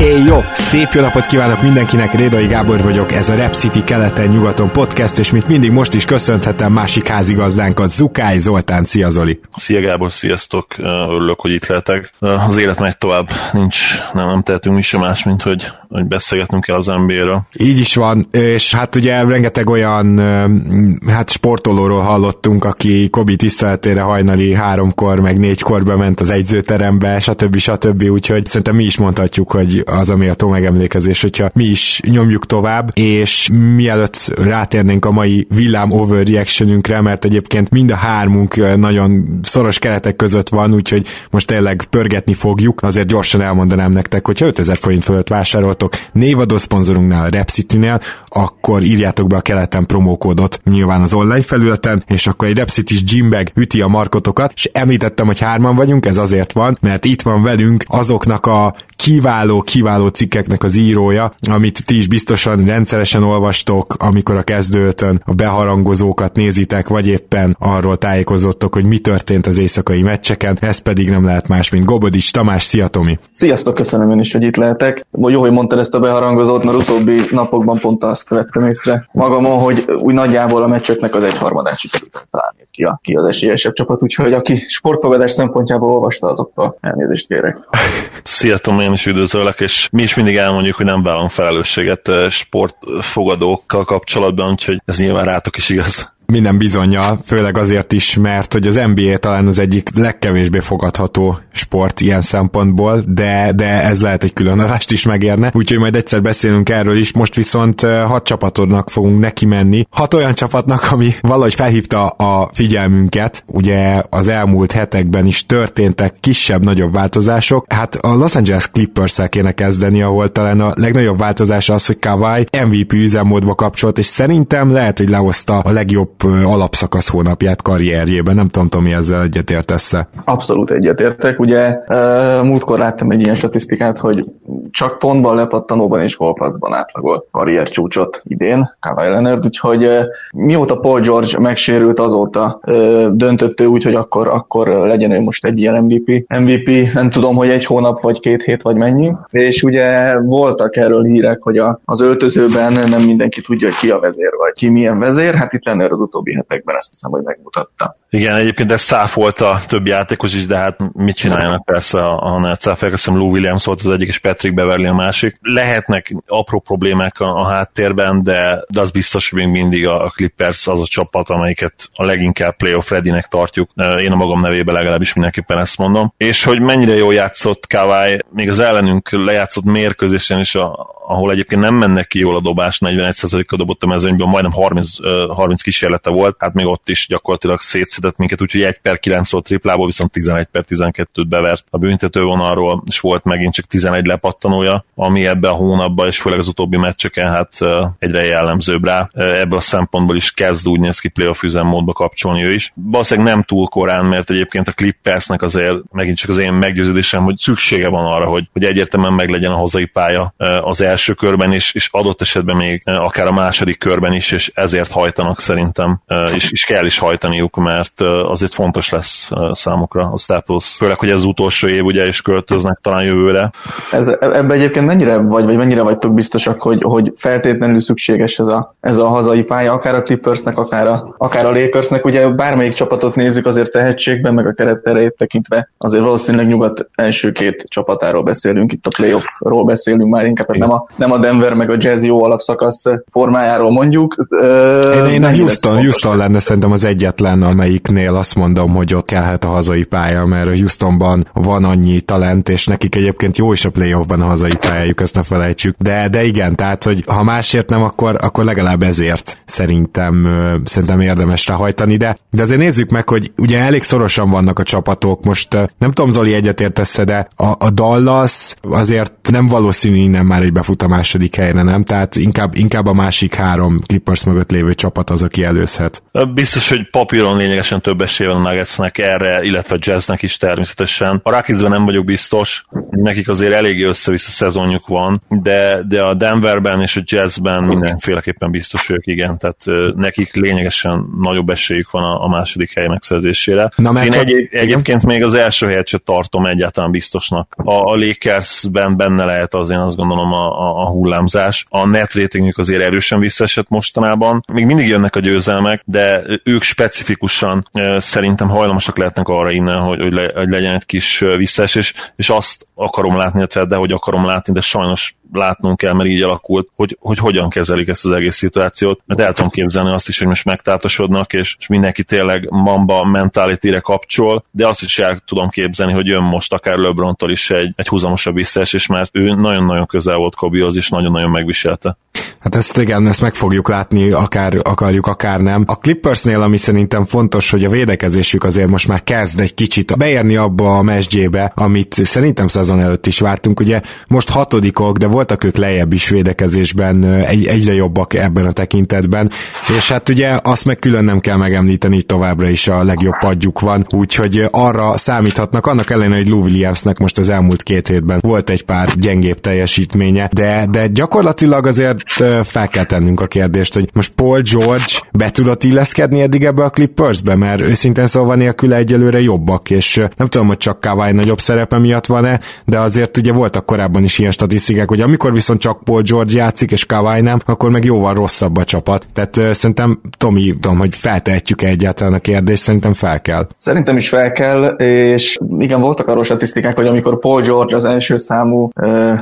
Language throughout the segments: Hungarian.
Éj jó! Szép jó napot kívánok mindenkinek, Rédai Gábor vagyok, ez a Rep City keleten-nyugaton podcast, és mint mindig most is köszönhetem másik házigazdánkat, Zukály Zoltán, szia Zoli! Szia Gábor, sziasztok, örülök, hogy itt lehetek. Az élet megy tovább, nincs, nem, nem tehetünk mi sem más, mint hogy, hogy beszélgetnünk kell az NBA-ről. Így is van, és hát ugye rengeteg olyan hát sportolóról hallottunk, aki Kobi tiszteletére hajnali háromkor, meg négykor bement az egyzőterembe, stb. stb. Úgyhogy szerintem mi is mondhatjuk, hogy az a méltó megemlékezés, hogyha mi is nyomjuk tovább, és mielőtt rátérnénk a mai villám overreactionünkre, mert egyébként mind a hármunk nagyon szoros keretek között van, úgyhogy most tényleg pörgetni fogjuk. Azért gyorsan elmondanám nektek, hogyha 5000 forint fölött vásároltok névadó szponzorunknál, a Repcity-nél, akkor írjátok be a keleten promókódot nyilván az online felületen, és akkor egy Repcity-s gymbag üti a markotokat, és említettem, hogy hárman vagyunk, ez azért van, mert itt van velünk azoknak a kiváló, kiváló cikkeknek az írója, amit ti is biztosan rendszeresen olvastok, amikor a kezdőtön a beharangozókat nézitek, vagy éppen arról tájékozottok, hogy mi történt az éjszakai meccseken, ez pedig nem lehet más, mint Gobodics Tamás, szia Tomi! Sziasztok, köszönöm én is, hogy itt lehetek. Jó, hogy mondtad ezt a beharangozót, mert utóbbi napokban pont azt vettem észre magamon, hogy úgy nagyjából a meccseknek az egyharmadát sikerült találni ki, a, ki az esélyesebb csapat, úgyhogy aki sportfogadás szempontjából olvasta, azoktól elnézést kérek. Szia Tomi, én is üdvözöllek, és mi is mindig elmondjuk, hogy nem vállalunk felelősséget eh, sportfogadókkal kapcsolatban, úgyhogy ez nyilván rátok is igaz minden bizonyja, főleg azért is, mert hogy az NBA talán az egyik legkevésbé fogadható sport ilyen szempontból, de, de ez lehet egy külön adást is megérne, úgyhogy majd egyszer beszélünk erről is, most viszont hat csapatodnak fogunk neki menni, hat olyan csapatnak, ami valahogy felhívta a figyelmünket, ugye az elmúlt hetekben is történtek kisebb-nagyobb változások, hát a Los Angeles Clippers-el kéne kezdeni, ahol talán a legnagyobb változás az, hogy Kawhi MVP üzemmódba kapcsolt, és szerintem lehet, hogy lehozta a legjobb alapszakasz hónapját karrierjében. Nem tudom, Tomi, ezzel egyetértesz-e? Abszolút egyetértek. Ugye múltkor láttam egy ilyen statisztikát, hogy csak pontban, lepattanóban és golpasszban átlagolt karrier csúcsot idén Kawhi Leonard, úgyhogy mióta Paul George megsérült, azóta döntött ő úgy, hogy akkor, akkor legyen ő most egy ilyen MVP. MVP, nem tudom, hogy egy hónap, vagy két hét, vagy mennyi. És ugye voltak erről hírek, hogy az öltözőben nem mindenki tudja, hogy ki a vezér, vagy ki milyen vezér. Hát itt lenne az utóbbi hetekben ezt hiszem, hogy megmutatta. Igen, egyébként ez száfolt a több játékos is, de hát mit csináljanak persze a, a net száfolják, azt hiszem Lou Williams volt az egyik, és Patrick Beverly a másik. Lehetnek apró problémák a, a háttérben, de, de az biztos, hogy még mindig a Clippers az a csapat, amelyiket a leginkább playoff ready tartjuk. Én a magam nevében legalábbis mindenképpen ezt mondom. És hogy mennyire jól játszott Kawai, még az ellenünk lejátszott mérkőzésen is a, ahol egyébként nem mennek ki jól a dobás, 41%-a dobott a mezőnyből, majdnem 30, 30 kísérlete volt, hát még ott is gyakorlatilag szétszedett minket, úgyhogy 1 per 9 volt triplából, viszont 11 per 12-t bevert a büntetővonalról, és volt megint csak 11 lepattanója, ami ebbe a hónapban, és főleg az utóbbi meccseken hát egyre jellemzőbb rá. Ebből a szempontból is kezd úgy néz ki playoff üzemmódba kapcsolni ő is. Valószínűleg nem túl korán, mert egyébként a Clippersnek azért megint csak az én meggyőződésem, hogy szüksége van arra, hogy, hogy egyértelműen meglegyen a hazai pálya az első első körben is, és adott esetben még eh, akár a második körben is, és ezért hajtanak szerintem, eh, és, és kell is hajtaniuk, mert eh, azért fontos lesz számukra a Staples. Főleg, hogy ez az utolsó év, ugye, és költöznek talán jövőre. Ez, ebben egyébként mennyire vagy, vagy mennyire vagytok biztosak, hogy, hogy feltétlenül szükséges ez a, ez a hazai pálya, akár a Clippersnek, akár a, akár a Lakersnek, ugye bármelyik csapatot nézzük azért tehetségben, meg a keretterejét tekintve, azért valószínűleg nyugat első két csapatáról beszélünk, itt a playoffról beszélünk már inkább, nem a nem a Denver meg a Jazz jó alapszakasz formájáról mondjuk. Én, én a Houston, Houston lenne szerintem az egyetlen, amelyiknél azt mondom, hogy ott kellhet a hazai pálya, mert a Houstonban van annyi talent, és nekik egyébként jó is a playoffban a hazai pályájuk, ezt ne felejtsük. De, de igen, tehát, hogy ha másért nem, akkor, akkor legalább ezért szerintem, szerintem érdemes ráhajtani, de, de azért nézzük meg, hogy ugye elég szorosan vannak a csapatok, most nem tudom, Zoli egyetértesz de a, a Dallas azért nem valószínű innen már egy befut a második helyre, nem? Tehát inkább, inkább a másik három Clippers mögött lévő csapat az, aki előzhet. Biztos, hogy papíron lényegesen több esélye van a Nuggetsnek erre, illetve Jazznek is természetesen. A Rocketsben nem vagyok biztos, nekik azért eléggé össze-vissza szezonjuk van, de, de a Denverben és a Jazzben mindenféleképpen biztos vagyok, igen, tehát nekik lényegesen nagyobb esélyük van a, a második hely megszerzésére. Na, mert Én egy, egyébként még az első helyet sem tartom egyáltalán biztosnak. A, a Lakersben benne lehet az én azt gondolom a, a, a hullámzás. A net ratingük azért erősen visszaesett mostanában. Még mindig jönnek a győzelmek, de ők specifikusan szerintem hajlamosak lehetnek arra innen, hogy, hogy, le, hogy legyen egy kis visszaesés, és azt akarom látni, illetve de hogy akarom látni, de sajnos látnunk kell, mert így alakult, hogy, hogy hogyan kezelik ezt az egész szituációt, mert el tudom képzelni azt is, hogy most megtátosodnak, és, és mindenki tényleg mamba mentalitére kapcsol, de azt is el tudom képzelni, hogy jön most akár LeBrontól is egy, egy húzamosabb visszaesés, mert ő nagyon-nagyon közel volt Kobihoz, és nagyon-nagyon megviselte. Hát ezt igen, ezt meg fogjuk látni, akár akarjuk, akár nem. A Clippersnél, ami szerintem fontos, hogy a védekezésük azért most már kezd egy kicsit beérni abba a mesdjébe, amit szerintem szezon előtt is vártunk. Ugye most hatodikok, de voltak ők lejjebb is védekezésben, egy, egyre jobbak ebben a tekintetben, és hát ugye azt meg külön nem kell megemlíteni, továbbra is a legjobb padjuk van, úgyhogy arra számíthatnak, annak ellenére, hogy Lou Williamsnek most az elmúlt két hétben volt egy pár gyengébb teljesítménye, de, de gyakorlatilag azért fel kell tennünk a kérdést, hogy most Paul George be tudott illeszkedni eddig ebbe a Clippersbe, mert őszintén szóval nélkül egyelőre jobbak, és nem tudom, hogy csak Kawai nagyobb szerepe miatt van-e, de azért ugye voltak korábban is ilyen statisztikák, hogy amikor viszont csak Paul George játszik, és Kawai nem, akkor meg jóval rosszabb a csapat. Tehát szerintem, Tomi, tudom, hogy feltehetjük -e egyáltalán a kérdést, szerintem fel kell. Szerintem is fel kell, és igen, voltak arról statisztikák, hogy amikor Paul George az első számú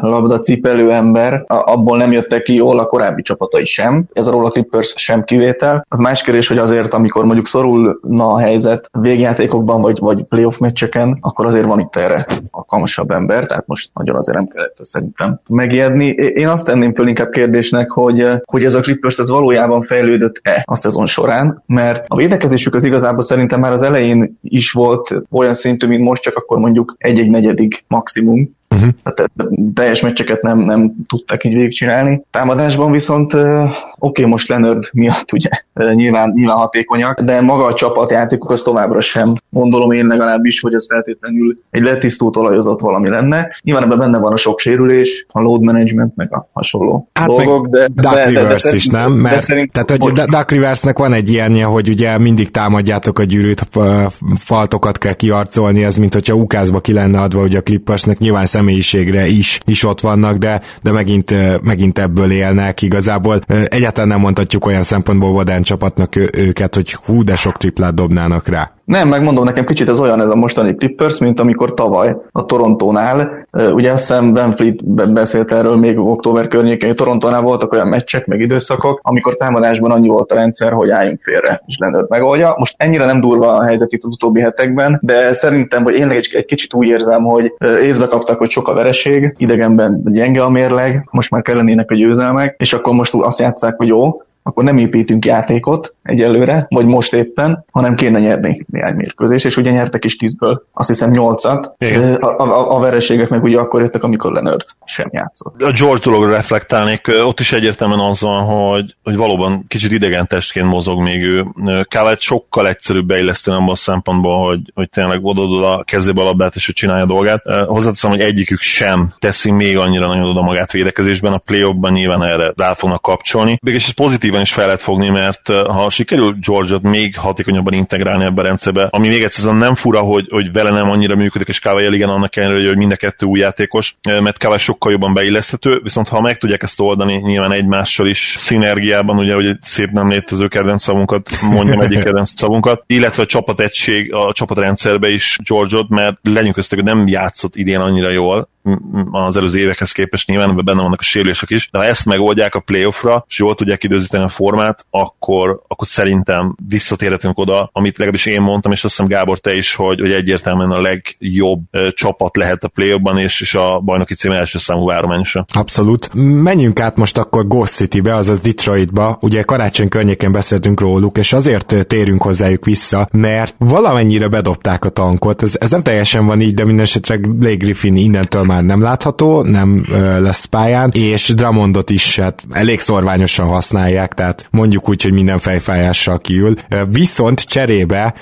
labda cipelő ember, abból nem jöttek ki jól a korábbi csapatai sem, ez a a Clippers sem kivétel. Az más kérdés, hogy azért, amikor mondjuk szorulna a helyzet végjátékokban, vagy, vagy playoff meccseken, akkor azért van itt erre alkalmasabb ember, tehát most nagyon azért nem kellett szerintem megijedni. Én azt tenném föl inkább kérdésnek, hogy, hogy ez a Clippers ez valójában fejlődött-e a szezon során, mert a védekezésük az igazából szerintem már az elején is volt olyan szintű, mint most, csak akkor mondjuk egy-egy negyedik maximum, Uh-huh. Tehát teljes meccseket nem, nem tudtak így végigcsinálni. Támadásban viszont oké, okay, most Leonard miatt ugye nyilván, nyilván hatékonyak, de maga a csapatjátékuk az továbbra sem gondolom én legalábbis, hogy ez feltétlenül egy letisztult olajozott valami lenne. Nyilván ebben benne van a sok sérülés, a load management, meg a hasonló hát dolgok, de, Duck de, Rivers de, de, is, nem? Mert, de szerint, tehát, hogy Duck Riversnek van egy ilyenje, hogy ugye mindig támadjátok a gyűrűt, faltokat kell kiarcolni, ez mint hogyha ukázba ki lenne adva, hogy a Clippersnek nyilván személyiségre is, is ott vannak, de, de megint, megint ebből élnek igazából. Egyáltalán nem mondhatjuk olyan szempontból Vodán csapatnak őket, hogy hú, de sok triplát dobnának rá. Nem, megmondom nekem kicsit ez olyan ez a mostani Clippers, mint amikor tavaly a Torontónál, ugye hiszem Ben Fleet beszélt erről még október környékén, hogy Torontónál voltak olyan meccsek, meg időszakok, amikor támadásban annyi volt a rendszer, hogy álljunk félre, és Leonard megoldja. Most ennyire nem durva a helyzet itt az utóbbi hetekben, de szerintem, hogy én egy, egy kicsit úgy érzem, hogy észbe kaptak, hogy sok a vereség, idegenben gyenge a mérleg, most már kellenének a győzelmek, és akkor most azt játszák, hogy jó, akkor nem építünk játékot egyelőre, vagy most éppen, hanem kéne nyerni néhány mérkőzés, és ugye nyertek is tízből, azt hiszem nyolcat. A, a, a vereségek meg ugye akkor jöttek, amikor Leonard sem játszott. A George dologra reflektálnék, ott is egyértelműen az van, hogy, hogy valóban kicsit idegen testként mozog még ő. Kellett sokkal egyszerűbb beilleszteni abban a szempontból, hogy, hogy tényleg oda a kezébe a labdát, és hogy csinálja a dolgát. Hozzáteszem, hogy egyikük sem teszi még annyira nagyon oda magát védekezésben, a play nyilván erre rá fognak kapcsolni. Mégis ez pozitív Detroitban is fel lehet fogni, mert ha sikerül George-ot még hatékonyabban integrálni ebbe a rendszerbe, ami még egyszer nem fura, hogy, hogy vele nem annyira működik, és Kawai igen annak ellenére, hogy mind a kettő új játékos, mert Kawai sokkal jobban beilleszthető, viszont ha meg tudják ezt oldani nyilván egymással is szinergiában, ugye, hogy szép nem létező kedvenc szavunkat, mondjam egyik kedvenc szavunkat, illetve a csapategység, a csapatrendszerbe is George-ot, mert legyünk köztük, hogy nem játszott idén annyira jól, az előző évekhez képest nyilván, benne vannak a sérülések is, de ha ezt megoldják a playoffra, és jól tudják időzíteni a formát, akkor, akkor szerintem visszatérhetünk oda, amit legalábbis én mondtam, és azt hiszem Gábor te is, hogy, hogy egyértelműen a legjobb csapat lehet a playoffban, és, és a bajnoki cím első számú várományosra. Abszolút. Menjünk át most akkor Ghost City-be, azaz Detroitba. Ugye karácsony környékén beszéltünk róluk, és azért térünk hozzájuk vissza, mert valamennyire bedobták a tankot. Ez, ez nem teljesen van így, de minden esetre Blake Griffin innentől már nem látható, nem ö, lesz pályán, és Drummondot is hát elég szorványosan használják, tehát mondjuk úgy, hogy minden fejfájással kiül. Viszont cserébe,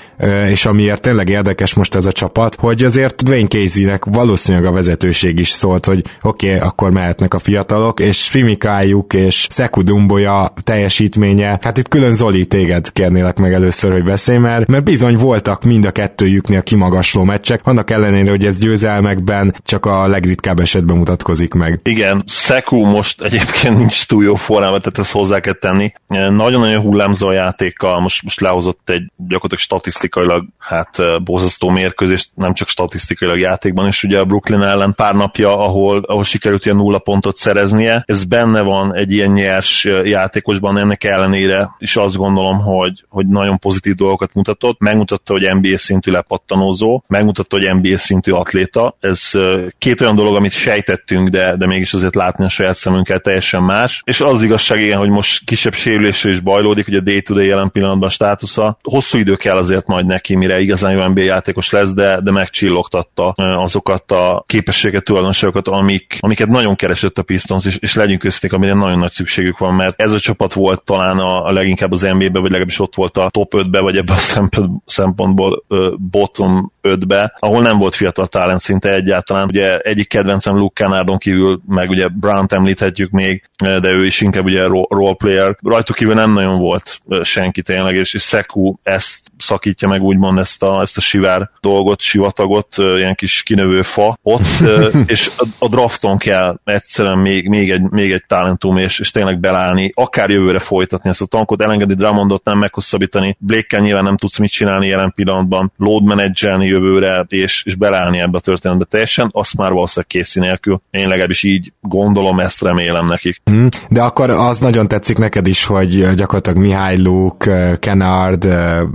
és amiért tényleg érdekes most ez a csapat, hogy azért Dwayne Casey-nek valószínűleg a vezetőség is szólt, hogy oké, okay, akkor mehetnek a fiatalok, és Primikájuk és Seku Dumboya teljesítménye, hát itt külön Zoli téged kérnélek meg először, hogy beszélj, mert, mert bizony voltak mind a kettőjüknél kimagasló meccsek, annak ellenére, hogy ez győzelmekben csak a leg legritkább esetben mutatkozik meg. Igen, Seku most egyébként nincs túl jó formában, tehát ezt hozzá kell tenni. Nagyon-nagyon hullámzó a játékkal, most, most lehozott egy gyakorlatilag statisztikailag hát borzasztó mérkőzést, nem csak statisztikailag játékban, és ugye a Brooklyn ellen pár napja, ahol, ahol sikerült ilyen nulla pontot szereznie. Ez benne van egy ilyen nyers játékosban, ennek ellenére is azt gondolom, hogy, hogy nagyon pozitív dolgokat mutatott. Megmutatta, hogy NBA szintű lepattanózó, megmutatta, hogy NBA szintű atléta. Ez két olyan dolog, amit sejtettünk, de, de mégis azért látni a saját szemünkkel teljesen más. És az igazság igen, hogy most kisebb sérülésre is bajlódik, ugye day-to-day jelen pillanatban státusza. Hosszú idő kell azért majd neki, mire igazán jó NBA játékos lesz, de, de megcsillogtatta azokat a képességet, tulajdonságokat, amik, amiket nagyon keresett a Pistons, és, és legyünk közték, amire nagyon nagy szükségük van, mert ez a csapat volt talán a, a leginkább az NBA-be, vagy legalábbis ott volt a top 5-be, vagy ebben a szempontból uh, bottom 5-be, ahol nem volt fiatal talent szinte egyáltalán. Ugye egyik kedvencem Luke Kennardon kívül, meg ugye Brown említhetjük még, de ő is inkább ugye role player. Rajtuk kívül nem nagyon volt senki tényleg, és, és Seku ezt szakítja meg úgymond ezt a, ezt a sivár dolgot, sivatagot, ilyen kis kinövő fa ott, és a, a drafton kell egyszerűen még, még egy, még egy talentum, és, és tényleg belállni, akár jövőre folytatni ezt a tankot, elengedni Drummondot, nem meghosszabbítani, blake nyilván nem tudsz mit csinálni jelen pillanatban, load managelni jövőre, és, és belállni ebbe a történetbe teljesen, azt már valószínűleg készi nélkül. Én legalábbis így gondolom, ezt remélem nekik. Hmm, de akkor az nagyon tetszik neked is, hogy gyakorlatilag Mihály Luke, Kennard,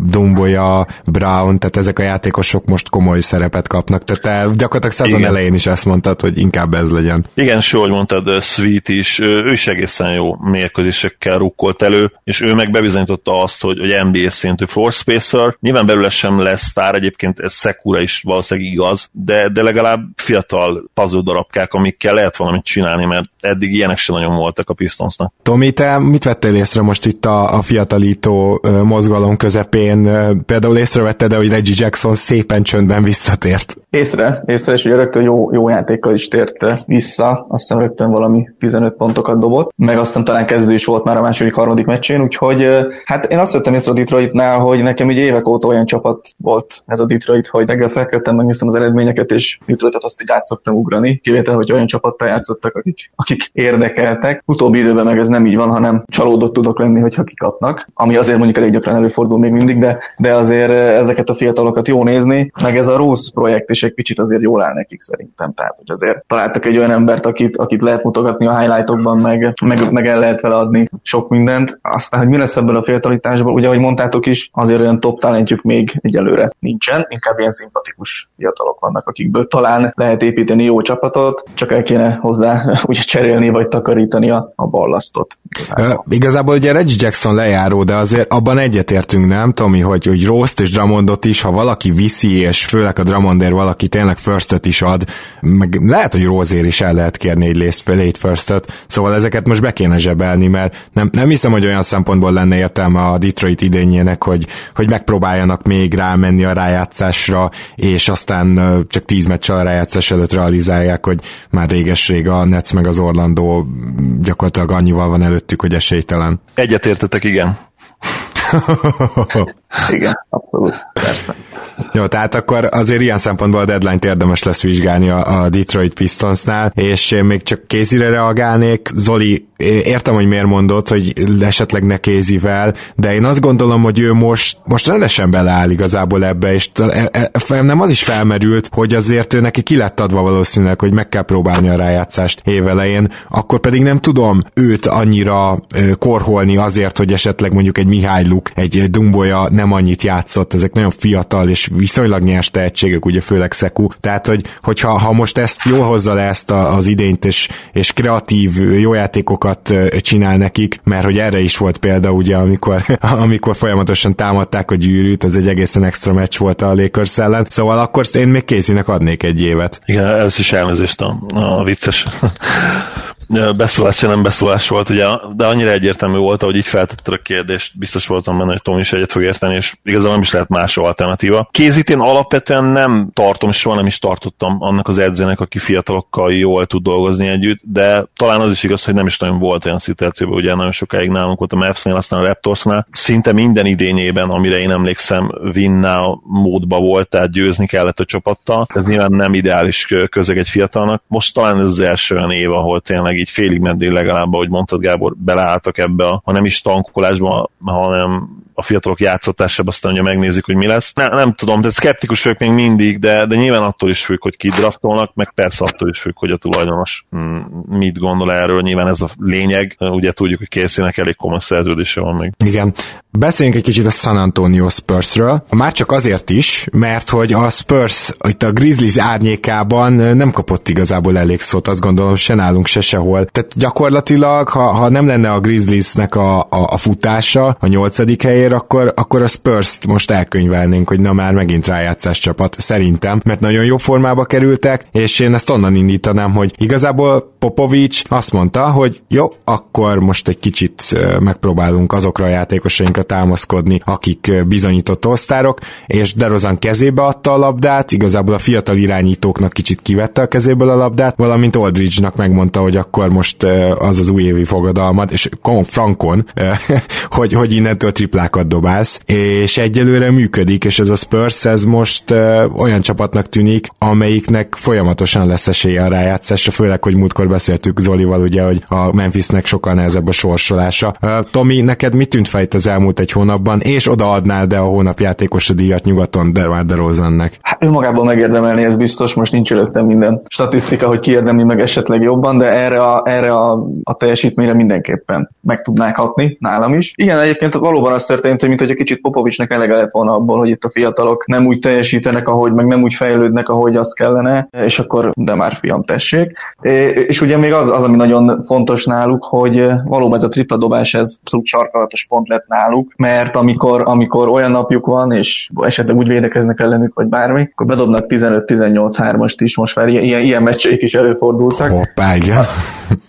Dumboya, Brown, tehát ezek a játékosok most komoly szerepet kapnak. Tehát te gyakorlatilag szezon Igen. elején is ezt mondtad, hogy inkább ez legyen. Igen, és ahogy mondtad, Sweet is, ő is egészen jó mérkőzésekkel rukkolt elő, és ő meg bebizonyította azt, hogy, hogy NBA szintű floor spacer. Nyilván belőle sem lesz sztár, egyébként ez Sekura is valószínűleg igaz, de, de legalább fiatal puzzle darabkák, amikkel lehet valamit csinálni, mert eddig ilyenek sem nagyon voltak a Pistonsnak. Tomi, te mit vettél észre most itt a, a fiatalító mozgalom közepén? Például észrevetted, hogy Reggie Jackson szépen csöndben visszatért? Észre, észre, és ugye rögtön jó, jó játékkal is tért vissza, azt hiszem rögtön valami 15 pontokat dobott, meg aztán talán kezdő is volt már a második, harmadik meccsén, úgyhogy hát én azt vettem észre a Detroitnál, hogy nekem ugye évek óta olyan csapat volt ez a Detroit, hogy reggel felkeltem, megnéztem az eredményeket, és Detroitot azt így át szoktam ugrani, kivétel, hogy olyan csapattal játszottak, akik, akik érdekeltek. Utóbbi időben meg ez nem így van, hanem csalódott tudok lenni, hogyha kikapnak, ami azért mondjuk elég gyakran előfordul még mindig, de, de azért ezeket a fiatalokat jó nézni, meg ez a Rose projekt is egy kicsit azért jól áll nekik szerintem. Tehát, hogy azért találtak egy olyan embert, akit, akit lehet mutogatni a highlightokban, meg, meg, meg el lehet vele adni sok mindent. Aztán, hogy mi lesz ebből a fiatalitásból, ugye, ahogy mondtátok is, azért olyan top talentjük még egyelőre nincsen, inkább ilyen szimpatikus fiatalok vannak, akikből talán lehet építeni jó csapatot, csak el kéne hozzá ugye cserélni vagy takarítani a, a ballasztot. Igazából. Igazából ugye Reggie Jackson lejáró, de azért abban egyetértünk, nem, Tomi, hogy, hogy Rost és Drummondot is, ha valaki viszi, és főleg a Drummondért valaki tényleg firstöt is ad, meg lehet, hogy Rózér is el lehet kérni egy late, late firstöt, szóval ezeket most be kéne zsebelni, mert nem, nem hiszem, hogy olyan szempontból lenne értelme a Detroit idényének, hogy, hogy megpróbáljanak még rámenni a rájátszásra, és aztán csak tíz meccsel a rájátszás előtt realizálják, hogy már réges-rég a Nets meg az Orlando gyakorlatilag annyival van előttük, hogy esélyt végtelen. Egyetértetek, igen. Igen, abszolút, persze. Jó, tehát akkor azért ilyen szempontból a deadline-t érdemes lesz vizsgálni a, a Detroit Pistonsnál, és még csak kézire reagálnék. Zoli, értem, hogy miért mondod, hogy esetleg ne kézivel, de én azt gondolom, hogy ő most, most rendesen beleáll igazából ebbe, és e, e, nem az is felmerült, hogy azért ő neki ki lett adva valószínűleg, hogy meg kell próbálni a rájátszást évelején, akkor pedig nem tudom őt annyira korholni azért, hogy esetleg mondjuk egy Mihály Luk, egy Dumboja nem annyit játszott, ezek nagyon fiatal és viszonylag nyers tehetségek, ugye főleg Szeku, tehát hogy, hogyha ha most ezt jól hozza le ezt a, az idényt, és, és kreatív jó játékokat csinál nekik, mert hogy erre is volt példa, ugye, amikor, amikor folyamatosan támadták a gyűrűt, ez egy egészen extra meccs volt a Lakers ellen, szóval akkor én még készínek adnék egy évet. Igen, ez is elnézést a, a vicces beszólás nem beszólás volt, ugye, de annyira egyértelmű volt, hogy így feltetted a kérdést, biztos voltam benne, hogy Tom is egyet fog érteni, és igazából nem is lehet más alternatíva. Kézit én alapvetően nem tartom, soha nem is tartottam annak az edzőnek, aki fiatalokkal jól tud dolgozni együtt, de talán az is igaz, hogy nem is nagyon volt olyan szituációban, ugye nagyon sokáig nálunk volt a Mavs-nél, aztán a Raptorsnál. Szinte minden idényében, amire én emlékszem, winna módba volt, tehát győzni kellett a csapattal. Ez nyilván nem ideális közeg egy fiatalnak. Most talán ez az első olyan év, ahol tényleg így félig meddig legalább, ahogy mondtad Gábor, beleálltak ebbe a, ha nem is tankolásba, hanem a fiatalok játszatásába, aztán ugye megnézik, hogy mi lesz. Ne, nem tudom, de szkeptikus vagyok még mindig, de, de nyilván attól is függ, hogy ki draftolnak, meg persze attól is függ, hogy a tulajdonos mm, mit gondol erről, nyilván ez a lényeg. Ugye tudjuk, hogy készínek elég komoly szerződése van még. Igen. Beszéljünk egy kicsit a San Antonio Spursről. Már csak azért is, mert hogy a Spurs itt a Grizzlies árnyékában nem kapott igazából elég szót, azt gondolom, se nálunk, se sehol. Tehát gyakorlatilag, ha, ha nem lenne a Grizzliesnek a, a, a futása a nyolcadik helyére, akkor, akkor a Spurs-t most elkönyvelnénk, hogy na már megint rájátszás csapat, szerintem, mert nagyon jó formába kerültek, és én ezt onnan indítanám, hogy igazából Popovics azt mondta, hogy jó, akkor most egy kicsit megpróbálunk azokra a játékosainkra támaszkodni, akik bizonyított osztárok, és DeRozan kezébe adta a labdát, igazából a fiatal irányítóknak kicsit kivette a kezéből a labdát, valamint Aldridge-nak megmondta, hogy akkor most az az újévi fogadalmat, és frankon, hogy, hogy innentől triplákat dobálsz, és egyelőre működik, és ez a Spurs, ez most olyan csapatnak tűnik, amelyiknek folyamatosan lesz esélye a rájátszásra, főleg, hogy múltkor beszéltük Zolival, ugye, hogy a Memphisnek sokkal nehezebb a sorsolása. Tomi, neked mit tűnt fejt az elmúlt egy hónapban, és odaadnál de a hónap játékos a díjat nyugaton de DeRozannek? Hát önmagában megérdemelni, ez biztos, most nincs előttem minden statisztika, hogy kiérdemli meg esetleg jobban, de erre a, erre a, a teljesítményre mindenképpen meg tudnák hatni, nálam is. Igen, egyébként valóban az történt, hogy mint hogy a kicsit Popovicsnak elege lett volna abból, hogy itt a fiatalok nem úgy teljesítenek, ahogy, meg nem úgy fejlődnek, ahogy azt kellene, és akkor de már fiam tessék. És ugye még az, az ami nagyon fontos náluk, hogy valóban ez a tripla dobás, ez abszolút sarkalatos pont lett náluk, mert amikor, amikor olyan napjuk van, és esetleg úgy védekeznek ellenük, vagy bármi, akkor bedobnak 15-18-3-ast is, most már ilyen, ilyen meccseik is előfordultak. Hoppá, igen.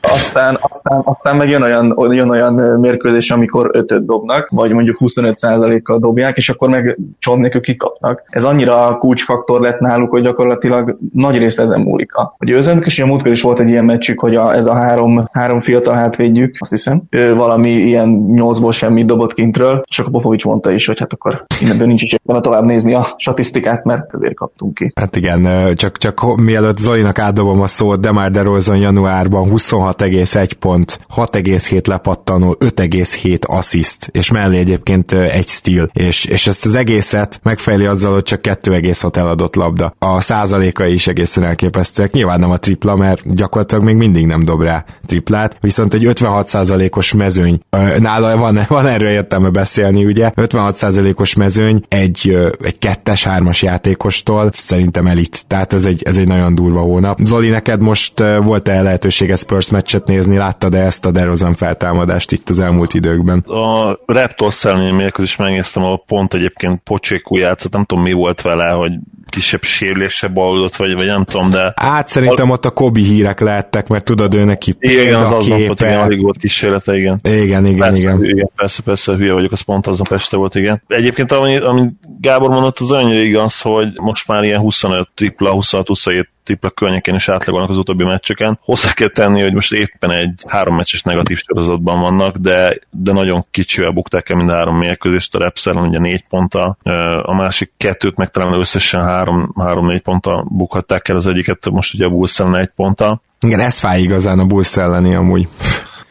Aztán, aztán, aztán meg jön olyan, jön olyan mérkőzés, amikor ötöt dobnak, vagy mondjuk 25%-kal dobják, és akkor meg csont nélkül kikapnak. Ez annyira kulcsfaktor lett náluk, hogy gyakorlatilag nagy részt ezen múlik. Hogy őzemük, és a múltkor is volt egy ilyen meccsük, hogy a, ez a három, három fiatal hátvédjük, azt hiszem, ő valami ilyen nyolcból semmit dobott kintről, és akkor Popovics mondta is, hogy hát akkor innentől nincs is értelme tovább nézni a statisztikát, mert ezért kaptunk ki. Hát igen, csak, csak mielőtt Zolinak átdobom a szót, de már DeRozan januárban 26,1 pont, 6,7 lepattanó, 5,7 assziszt, és mellé egyébként egy stíl, és, és ezt az egészet megfejli azzal, hogy csak 2,6 eladott labda. A százalékai is egészen elképesztőek. Nyilván nem a tripla, mert gyakorlatilag még mindig nem dob rá triplát, viszont egy 56%-os mezőny, nála van, van erről értelme beszélni, ugye, 56%-os mezőny egy, egy kettes, hármas játékostól szerintem elit, tehát ez egy, ez egy nagyon durva hónap. Zoli, neked most volt-e lehetőség Spurs meccset nézni, láttad-e ezt a DeRozan feltámadást itt az elmúlt időkben? A Raptors elleni mérkőzést megnéztem, ahol pont egyébként Pocsékú játszott, nem tudom mi volt vele, hogy kisebb sérülése ballott, vagy, vagy nem tudom, de... Hát szerintem ott a Kobi hírek lehettek, mert tudod, ő neki Igen, az aznap igen, alig volt kísérlete, igen. Igen, igen, persze, igen. igen. Persze, persze, hülye vagyok, az pont aznap este volt, igen. Egyébként, ami, ami Gábor mondott, az annyira igaz, hogy most már ilyen 25 tripla, 26-27 tripla környékén is átlagolnak az utóbbi meccseken. Hozzá kell tenni, hogy most éppen egy három meccses negatív sorozatban vannak, de, de nagyon kicsivel bukták el mind a három mérkőzést, a Repselen ugye négy ponttal, a másik kettőt meg talán összesen három, három-négy ponttal bukhatták el az egyiket, most ugye a Bulls egy ponttal. Igen, ez fáj igazán a Bulls elleni amúgy.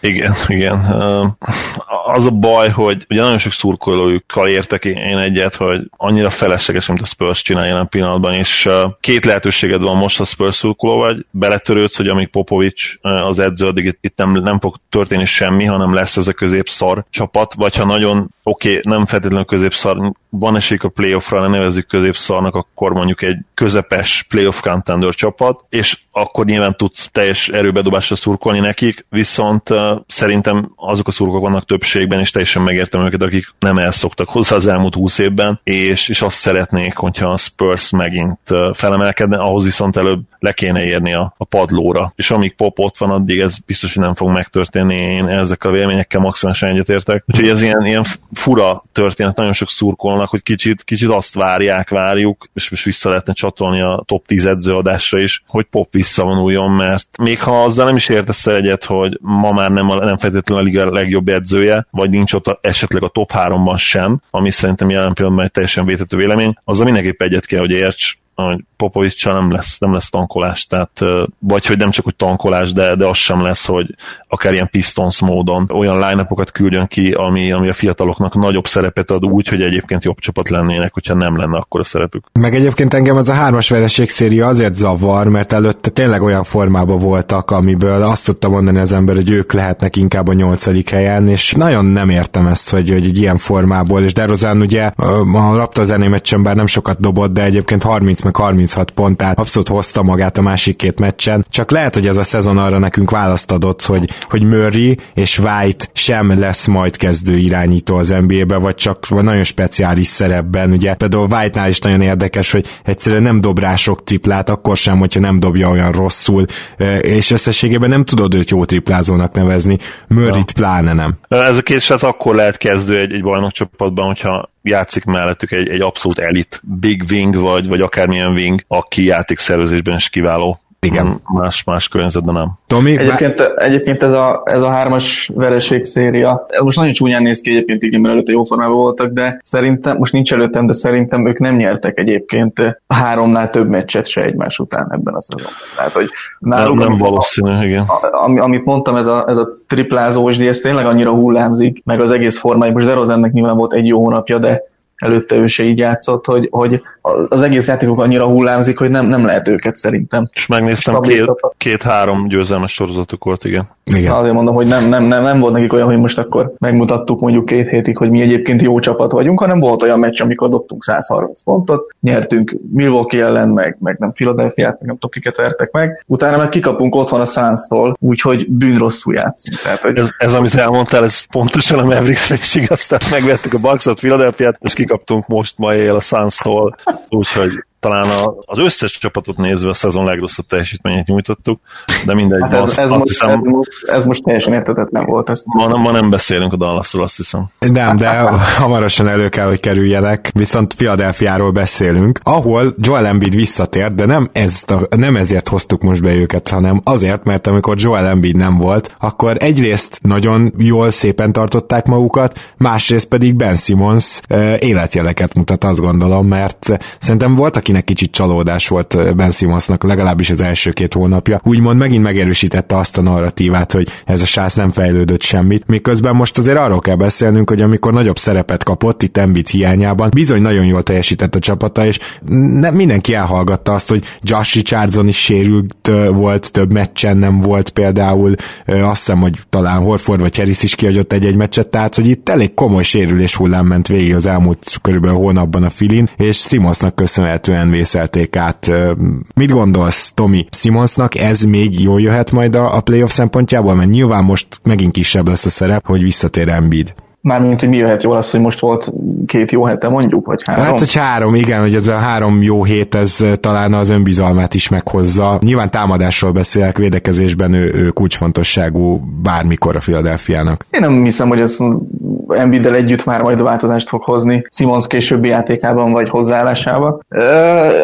Igen, igen. Az a baj, hogy ugye nagyon sok szurkolójukkal értek én egyet, hogy annyira felesleges, mint a Spurs csinál jelen pillanatban, és két lehetőséged van most, ha Spurs szurkoló vagy, beletörődsz, hogy amíg Popovics az edző, addig itt nem, nem fog történni semmi, hanem lesz ez a középszar csapat, vagy ha nagyon oké, okay, nem feltétlenül középszar, van esély a playoffra, nevezzük középszarnak, akkor mondjuk egy közepes playoff contender csapat, és akkor nyilván tudsz teljes erőbedobásra szurkolni nekik, viszont szerintem azok a szurkok vannak többségben, és teljesen megértem őket, akik nem elszoktak hozzá az elmúlt húsz évben, és, és azt szeretnék, hogyha a Spurs megint felemelkedne, ahhoz viszont előbb le kéne érni a, a padlóra. És amíg Pop ott van, addig ez biztos, hogy nem fog megtörténni. Én ezekkel a véleményekkel maximálisan egyetértek. Úgyhogy ez ilyen, ilyen fura történet, nagyon sok szurkolnak, hogy kicsit, kicsit azt várják, várjuk, és most vissza lehetne csatolni a top 10 edzőadásra is, hogy Pop visszavonuljon, mert még ha azzal nem is értesz egyet, hogy ma már nem, a, nem feltétlenül a liga legjobb edzője, vagy nincs ott a, esetleg a top 3-ban sem, ami szerintem jelen pillanatban egy teljesen vétető vélemény, azzal mindenképp egyet kell, hogy érts, hogy popovics nem lesz, nem lesz tankolás, tehát vagy hogy nem csak hogy tankolás, de, de az sem lesz, hogy akár ilyen Pistons módon olyan line küldjön ki, ami, ami a fiataloknak nagyobb szerepet ad úgy, hogy egyébként jobb csapat lennének, hogyha nem lenne akkor a szerepük. Meg egyébként engem az a hármas vereség széria azért zavar, mert előtte tényleg olyan formában voltak, amiből azt tudta mondani az ember, hogy ők lehetnek inkább a nyolcadik helyen, és nagyon nem értem ezt, hogy, hogy egy ilyen formából, és DeRozan ugye a Raptor meccsen bár nem sokat dobott, de egyébként 30 meg 36 pont, tehát abszolút hozta magát a másik két meccsen. Csak lehet, hogy ez a szezon arra nekünk választ adott, hogy, hogy Murray és White sem lesz majd kezdő irányító az NBA-be, vagy csak vagy nagyon speciális szerepben. Ugye például White-nál is nagyon érdekes, hogy egyszerűen nem dob rá sok triplát, akkor sem, hogyha nem dobja olyan rosszul, és összességében nem tudod őt jó triplázónak nevezni, Murray-t pláne nem. Ez a két srác akkor lehet kezdő egy, egy bajnokcsapatban, hogyha játszik mellettük egy, egy abszolút elit big wing, vagy, vagy akármilyen wing, aki játékszervezésben is kiváló. Igen. Más, más környezetben nem. Tomi, egyébként, bár... egyébként ez, a, ez a hármas vereség széria, ez most nagyon csúnyán néz ki egyébként, igen, mert előtte jó formában voltak, de szerintem, most nincs előttem, de szerintem ők nem nyertek egyébként a háromnál több meccset se egymás után ebben a szezonban. Tehát, hogy náluk, nem, nem valószínű, igen. Ami, amit mondtam, ez a, ez a triplázós, de ez tényleg annyira hullámzik, meg az egész formája. Most Derozennek nyilván volt egy jó hónapja, de előtte ő se így játszott, hogy, hogy az egész játékok annyira hullámzik, hogy nem, nem lehet őket szerintem. És megnéztem, két, két-három győzelmes sorozatuk volt, igen. igen. Azért mondom, hogy nem, nem, nem, nem volt nekik olyan, hogy most akkor megmutattuk mondjuk két hétig, hogy mi egyébként jó csapat vagyunk, hanem volt olyan meccs, amikor dobtunk 130 pontot, nyertünk Milwaukee ellen, meg, meg nem Philadelphia-t, meg nem tudom, kiket vertek meg, utána meg kikapunk otthon a Suns-tól, úgyhogy bűnrosszul játszunk. Tehát, hogy... ez, ez, amit elmondtál, ez pontosan a Mavericks is igaz, tehát megvettük a Bucks-ot, Philadelphia-t, és kikaptunk most ma él a Suns-tól, úgyhogy talán a, az összes csapatot nézve a szezon legrosszabb teljesítményét nyújtottuk, de mindegy. Hát ez, azt, ez, azt most, hiszem, ez, most, ez most teljesen értetetlen volt. Ezt. Ma, ma nem beszélünk a Dallasról, azt hiszem. Nem, de hamarosan elő kell, hogy kerüljenek, viszont Philadelphiáról beszélünk, ahol Joel Embiid visszatért, de nem, ezt a, nem ezért hoztuk most be őket, hanem azért, mert amikor Joel Embiid nem volt, akkor egyrészt nagyon jól, szépen tartották magukat, másrészt pedig Ben Simmons életjeleket mutat, azt gondolom, mert szerintem voltak akinek kicsit csalódás volt Ben Simmonsnak, legalábbis az első két hónapja. Úgymond megint megerősítette azt a narratívát, hogy ez a sász nem fejlődött semmit, miközben most azért arról kell beszélnünk, hogy amikor nagyobb szerepet kapott itt Embiid hiányában, bizony nagyon jól teljesített a csapata, és ne, mindenki elhallgatta azt, hogy Josh Richardson is sérült volt, több meccsen nem volt például, azt hiszem, hogy talán Horford vagy Harris is kiadott egy-egy meccset, tehát hogy itt elég komoly sérülés hullám ment végig az elmúlt körülbelül hónapban a Filin, és Simonsnak köszönhetően meglepően vészelték át. Mit gondolsz, Tomi? Simonsnak ez még jól jöhet majd a, a playoff szempontjából? Mert nyilván most megint kisebb lesz a szerep, hogy visszatér Embiid. Mármint, hogy mi jöhet jól az, hogy most volt két jó hete mondjuk, vagy három? Hát, hogy három, igen, hogy ez a három jó hét, ez talán az önbizalmát is meghozza. Nyilván támadásról beszélek, védekezésben ő, ő kulcsfontosságú bármikor a Philadelphiának. Én nem hiszem, hogy ez Embiiddel együtt már majd a változást fog hozni Simons későbbi játékában vagy hozzáállásában. Uh,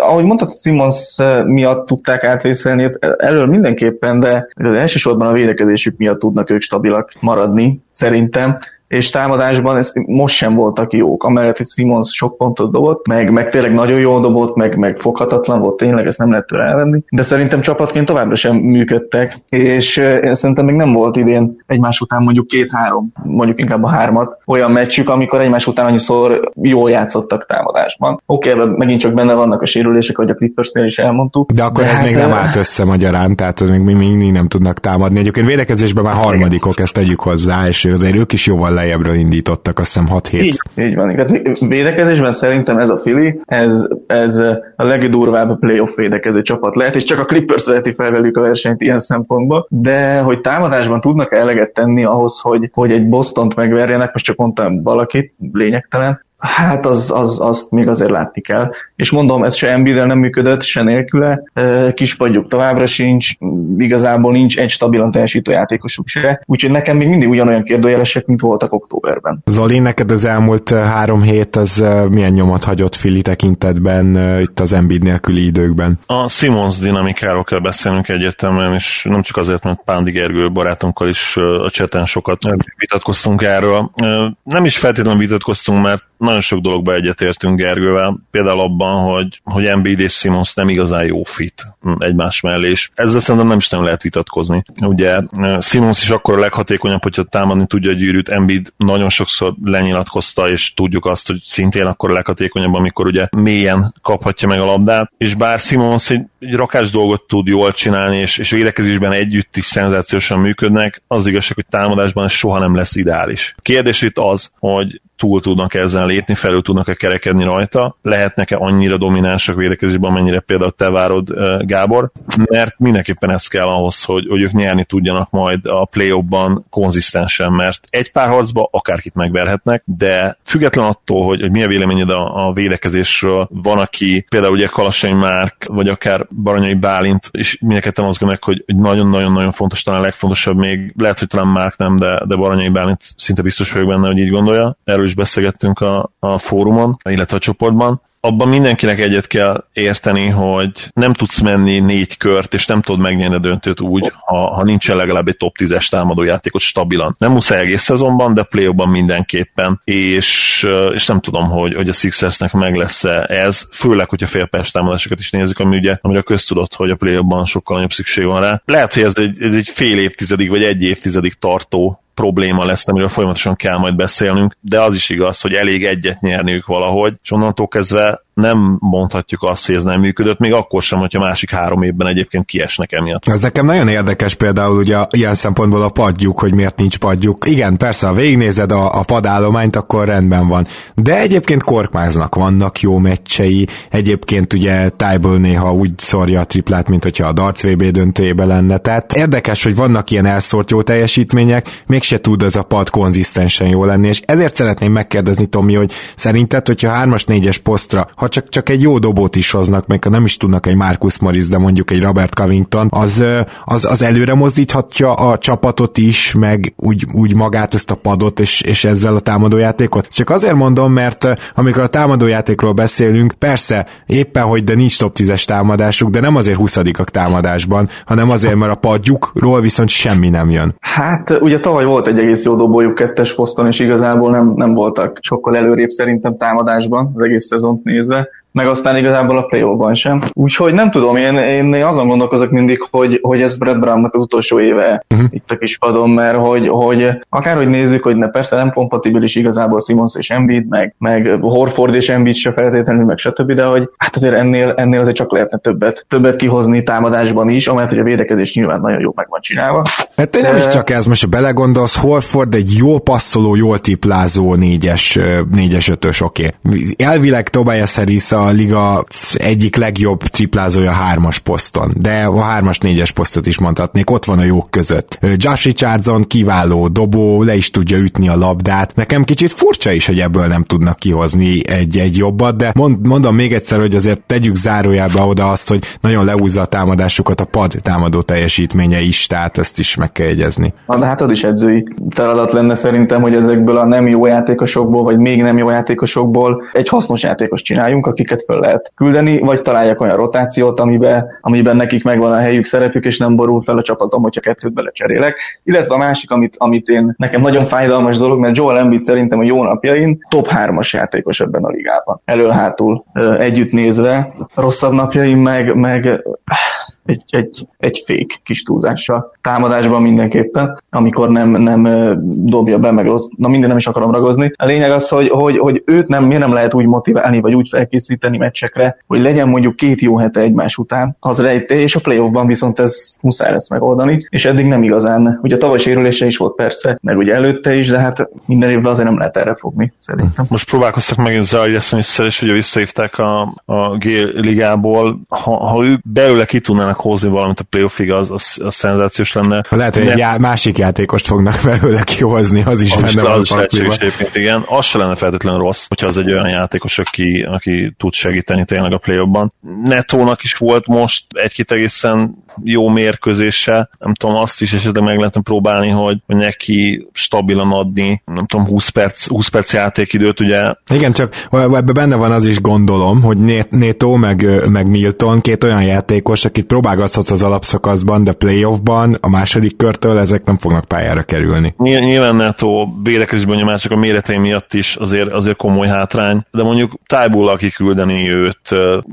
ahogy mondtad, Simons miatt tudták átvészelni, elől mindenképpen, de elsősorban a védekezésük miatt tudnak ők stabilak maradni, szerintem és támadásban ez most sem voltak jók, amellett, hogy Simons sok pontot dobott, meg, meg tényleg nagyon jól dobott, meg, meg foghatatlan volt, tényleg ezt nem lehet tőle elvenni, de szerintem csapatként továbbra sem működtek, és szerintem még nem volt idén egymás után mondjuk két-három, mondjuk inkább a hármat, olyan meccsük, amikor egymás után annyiszor jól játszottak támadásban. Oké, okay, megint csak benne vannak a sérülések, hogy a clippers is elmondtuk. De akkor de ez hát, még nem állt össze magyarán, tehát még mindig nem tudnak támadni. Egyébként védekezésben már harmadikok, ezt tegyük hozzá, és azért ők is jóval lejjebbről indítottak, azt hiszem 6 7 Így, így van. Tehát védekezésben szerintem ez a Fili, ez, ez a legdurvább playoff védekező csapat lehet, és csak a Clippers veheti fel velük a versenyt ilyen szempontból, de hogy támadásban tudnak eleget tenni ahhoz, hogy, hogy egy Bostont megverjenek, most csak mondtam valakit, lényegtelen, Hát az, az, azt még azért látni kell. És mondom, ez se Embiid nem működött, se nélküle. Kispadjuk továbbra sincs, igazából nincs egy stabilan teljesítő játékosuk se. Úgyhogy nekem még mindig ugyanolyan kérdőjelesek, mint voltak októberben. Zoli, neked az elmúlt három hét az milyen nyomot hagyott Fili tekintetben itt az Embiid nélküli időkben? A Simons dinamikáról kell beszélnünk egyértelműen, és nem csak azért, mert Pándi Gergő barátunkkal is a cseten sokat vitatkoztunk erről. Nem is feltétlenül vitatkoztunk, mert nagyon sok dologba egyetértünk Gergővel, például abban, hogy, hogy Embiid és Simons nem igazán jó fit egymás mellé, és ezzel szerintem nem is nem lehet vitatkozni. Ugye Simons is akkor a leghatékonyabb, hogyha támadni tudja a gyűrűt, Embiid nagyon sokszor lenyilatkozta, és tudjuk azt, hogy szintén akkor a leghatékonyabb, amikor ugye mélyen kaphatja meg a labdát, és bár Simons egy, egy rakás dolgot tud jól csinálni, és, és védekezésben együtt is szenzációsan működnek, az igazság, hogy támadásban ez soha nem lesz ideális. A kérdés itt az, hogy túl tudnak ezen lépni, felül tudnak-e kerekedni rajta, lehetnek-e annyira dominánsak védekezésben, amennyire például te várod, Gábor, mert mindenképpen ez kell ahhoz, hogy, hogy ők nyerni tudjanak majd a play ban konzisztensen, mert egy pár harcba akárkit megverhetnek, de független attól, hogy, hogy mi a véleményed a, a védekezésről, van, aki például ugye Kalasai Márk, vagy akár Baranyai Bálint, és mindenketten azt gondolják, hogy, hogy nagyon-nagyon-nagyon fontos, talán a legfontosabb még, lehet, hogy talán Márk nem, de, de Baranyai Bálint szinte biztos vagyok benne, hogy így gondolja. Erről is beszélgettünk a, a fórumon, illetve a csoportban abban mindenkinek egyet kell érteni, hogy nem tudsz menni négy kört, és nem tudod megnyerni a döntőt úgy, ha, ha nincsen legalább egy top 10-es támadójátékot stabilan. Nem muszáj egész szezonban, de play mindenképpen, és, és nem tudom, hogy, hogy a Sixersnek meg lesz -e ez, főleg, hogyha félperc támadásokat is nézzük, ami ugye, amire köztudott, hogy a play sokkal nagyobb szükség van rá. Lehet, hogy ez egy, ez egy fél évtizedig, vagy egy évtizedig tartó probléma lesz, amiről folyamatosan kell majd beszélnünk, de az is igaz, hogy elég egyet nyerniük valahogy, és onnantól kezdve nem mondhatjuk azt, hogy ez nem működött, még akkor sem, hogyha másik három évben egyébként kiesnek emiatt. Ez nekem nagyon érdekes például ugye ilyen szempontból a padjuk, hogy miért nincs padjuk. Igen, persze, ha végignézed a, a padállományt, akkor rendben van. De egyébként korkmáznak, vannak jó meccsei, egyébként ugye Tybull néha úgy szorja a triplát, mint hogyha a Darts VB döntőjébe lenne. Tehát érdekes, hogy vannak ilyen elszórt jó teljesítmények, mégse tud ez a pad konzisztensen jó lenni, és ezért szeretném megkérdezni, Tomi, hogy szerinted, hogyha 3-as, 4-es posztra, ha csak, csak egy jó dobót is hoznak, meg ha nem is tudnak egy Marcus Morris, de mondjuk egy Robert Covington, az, az, az előre mozdíthatja a csapatot is, meg úgy, úgy magát ezt a padot, és, és ezzel a támadójátékot. Csak azért mondom, mert amikor a támadójátékról beszélünk, persze éppen, hogy de nincs top 10-es támadásuk, de nem azért 20 a támadásban, hanem azért, mert a padjukról viszont semmi nem jön. Hát ugye tavaly volt egy egész jó dobójuk kettes poszton, és igazából nem, nem voltak sokkal előrébb szerintem támadásban az egész szezont nézve meg aztán igazából a play sem. Úgyhogy nem tudom, én, én azon gondolkozok mindig, hogy, hogy ez Brad Brownnak az utolsó éve uh-huh. itt a kispadon, mert hogy, hogy akárhogy nézzük, hogy ne, persze nem kompatibilis igazából Simons és Embiid, meg, meg Horford és Embiid se feltétlenül, meg stb., de hogy hát azért ennél, ennél azért csak lehetne többet, többet kihozni támadásban is, amelyet hogy a védekezés nyilván nagyon jó meg van csinálva. Hát te nem is csak ez, most ha belegondolsz, Horford egy jó passzoló, jól tiplázó négyes, négyes ötös, oké. Okay. Elvileg Tobias Harris a a liga egyik legjobb triplázója hármas poszton, de a hármas négyes posztot is mondhatnék, ott van a jók között. Josh Richardson kiváló dobó, le is tudja ütni a labdát. Nekem kicsit furcsa is, hogy ebből nem tudnak kihozni egy, egy jobbat, de mond, mondom még egyszer, hogy azért tegyük zárójába oda azt, hogy nagyon leúzza a támadásukat a pad támadó teljesítménye is, tehát ezt is meg kell jegyezni. Na, hát az is edzői feladat lenne szerintem, hogy ezekből a nem jó játékosokból, vagy még nem jó játékosokból egy hasznos játékos csináljunk, akiket föl lehet küldeni, vagy találjak olyan rotációt, amiben, amiben nekik megvan a helyük, szerepük, és nem borul fel a csapatom, hogyha kettőt belecserélek. Illetve a másik, amit, amit én nekem nagyon fájdalmas dolog, mert Joel Embiid szerintem a jó napjain top 3-as játékos ebben a ligában. Elől-hátul együtt nézve, rosszabb napjaim meg, meg egy, egy, egy fék kis túlzással. Támadásban mindenképpen, amikor nem, nem dobja be, meg rossz, na minden nem is akarom ragozni. A lényeg az, hogy, hogy, hogy őt nem, miért nem lehet úgy motiválni, vagy úgy felkészíteni meccsekre, hogy legyen mondjuk két jó hete egymás után, az rejté, és a playoffban viszont ez muszáj lesz megoldani, és eddig nem igazán. Ugye a tavaly sérülése is volt persze, meg ugye előtte is, de hát minden évben azért nem lehet erre fogni, szerintem. Most próbálkoztak megint Zajja smith és ugye visszahívták a, a G ligából, ha, ha ők belőle ki tudnának tudnának hozni valamit a playoffig, az, az, az szenzációs lenne. Lehet, hogy egy já- másik játékost fognak belőle kihozni, az is az benne van. Az is egyébként, igen. Az se lenne feltétlenül rossz, hogyha az egy olyan játékos, aki, aki tud segíteni tényleg a play Netónak is volt most egy-két egészen jó mérkőzése, nem tudom, azt is esetleg meg lehetne próbálni, hogy, neki stabilan adni, nem tudom, 20 perc, 20 perc játékidőt, ugye. Igen, csak ebben benne van az is gondolom, hogy Neto meg, meg Milton két olyan játékos, akit próbálgathatsz az alapszakaszban, de playoffban a második körtől ezek nem fognak pályára kerülni. Nyilván Neto védekezésben nyomás csak a méretei miatt is azért, azért komoly hátrány, de mondjuk Tájbullal kiküldeni őt,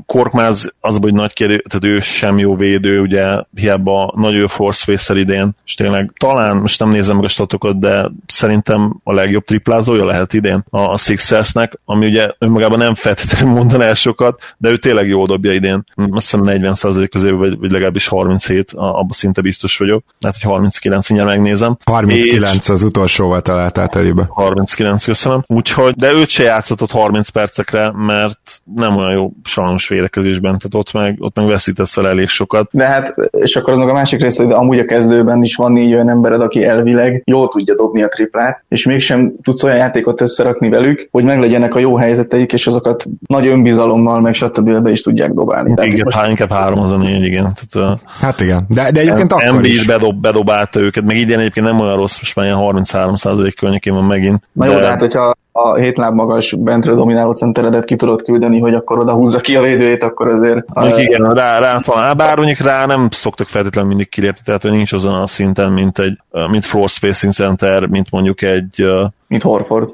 Korkmáz az, hogy nagy kérdő, tehát ő sem jó védő, ugye hiába nagy ő force space idén, és tényleg talán, most nem nézem meg a statokat, de szerintem a legjobb triplázója lehet idén a, a Sixersnek, ami ugye önmagában nem feltétlenül mondaná sokat, de ő tényleg jó dobja idén. Azt hiszem 40% közé, vagy, vagy legalábbis 37, abban szinte biztos vagyok. Lehet, hogy 39, mindjárt megnézem. 39 és az utolsóval talált át elébe. 39, köszönöm. Úgyhogy, de őt se játszhatott 30 percekre, mert nem olyan jó sajnos védekezésben, tehát ott meg, ott meg veszítesz el elég sokat. De hát és akkor annak a másik része, hogy amúgy a kezdőben is van négy olyan embered, aki elvileg jól tudja dobni a triplát, és mégsem tudsz olyan játékot összerakni velük, hogy meglegyenek a jó helyzeteik, és azokat nagy önbizalommal, meg stb. be is tudják dobálni. Igen, most... inkább három az a négy, igen. Tehát, hát igen, de, de egyébként akkor Embiid is. Bedob, bedobálta őket, meg idén egyébként nem olyan rossz, most már ilyen 33 környékén van megint. Na de... jó, de hát hogyha a hét láb magas bentre domináló centeredet ki tudod küldeni, hogy akkor oda húzza ki a védőjét, akkor azért... Mondjuk igen, rá, rá van, bár mondjuk rá nem szoktak feltétlenül mindig kilépni, tehát hogy nincs azon a szinten, mint egy mint floor spacing center, mint mondjuk egy... Mint Horford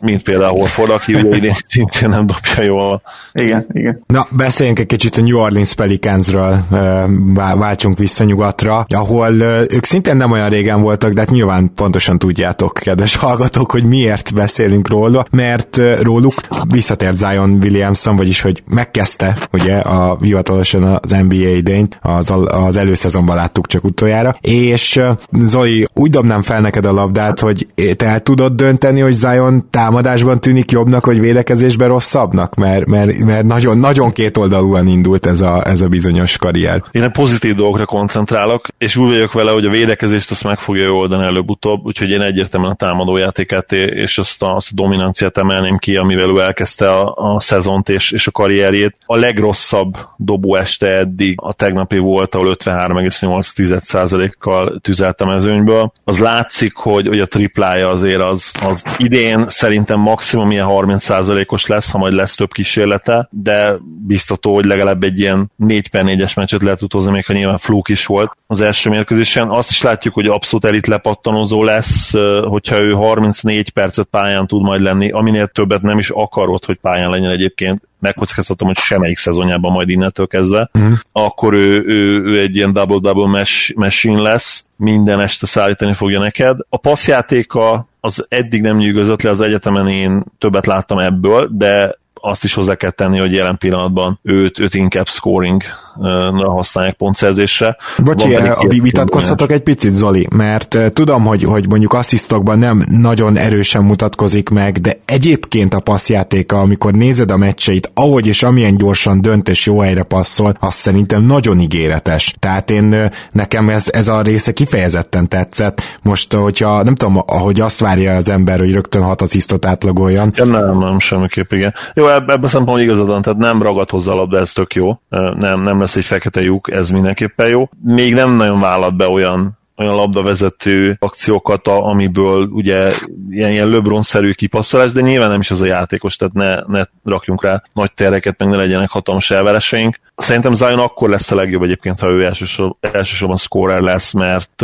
mint például Horford, aki ugye idén szintén nem dobja jól. Igen, igen. Na, beszéljünk egy kicsit a New Orleans Pelicansről, váltsunk vissza nyugatra, ahol ők szintén nem olyan régen voltak, de hát nyilván pontosan tudjátok, kedves hallgatók, hogy miért beszélünk róla, mert róluk visszatért Zion Williamson, vagyis hogy megkezdte ugye a hivatalosan az NBA idényt, az, az előszezonban láttuk csak utoljára, és Zoli, úgy dobnám fel neked a labdát, hogy te el tudod dönteni, hogy Zion tá támadásban tűnik jobbnak, vagy védekezésben rosszabbnak? Mert, mert, mert nagyon, nagyon kétoldalúan indult ez a, ez a bizonyos karrier. Én a pozitív dolgokra koncentrálok, és úgy vagyok vele, hogy a védekezést azt meg fogja oldani előbb-utóbb, úgyhogy én egyértelműen a támadójátékát és azt a, azt a dominanciát emelném ki, amivel ő elkezdte a, a szezont és, és a karrierjét. A legrosszabb dobó este eddig a tegnapi volt, ahol 53,8%-kal tüzelt a mezőnyből. Az látszik, hogy, hogy a triplája azért az, az idén szerint szerintem maximum ilyen 30%-os lesz, ha majd lesz több kísérlete, de biztató, hogy legalább egy ilyen 4 per 4-es meccset lehet utozni, még ha nyilván fluk is volt az első mérkőzésen. Azt is látjuk, hogy abszolút elit lepattanozó lesz, hogyha ő 34 percet pályán tud majd lenni, aminél többet nem is akarod, hogy pályán legyen egyébként, megkockáztatom, hogy semmelyik szezonjában majd innentől kezdve, uh-huh. akkor ő, ő, ő egy ilyen double-double machine lesz, minden este szállítani fogja neked. A passzjátéka az eddig nem nyűgözött le az egyetemen, én többet láttam ebből, de azt is hozzá kell tenni, hogy jelen pillanatban őt, őt inkább scoring használják pontszerzésre. Bocsi, vitatkozhatok egy picit, Zoli, mert tudom, hogy, hogy mondjuk asszisztokban nem nagyon erősen mutatkozik meg, de egyébként a passzjátéka, amikor nézed a meccseit, ahogy és amilyen gyorsan dönt és jó helyre passzol, az szerintem nagyon ígéretes. Tehát én nekem ez, ez a része kifejezetten tetszett. Most, hogyha nem tudom, ahogy azt várja az ember, hogy rögtön hat asszisztot átlagoljon. Ja, nem, nem, semmiképp, igen. Jó, ebben a szempontból igazad van, tehát nem ragad hozzá a labda, ez tök jó. Nem, nem lesz egy fekete lyuk, ez mindenképpen jó. Még nem nagyon vállalt be olyan olyan labdavezető akciókat, amiből ugye ilyen, ilyen LeBron-szerű kipasszolás, de nyilván nem is az a játékos, tehát ne, ne rakjunk rá nagy tereket, meg ne legyenek hatalmas elvereseink. Szerintem Zion akkor lesz a legjobb egyébként, ha ő elsősorban, elsősorban scorer lesz, mert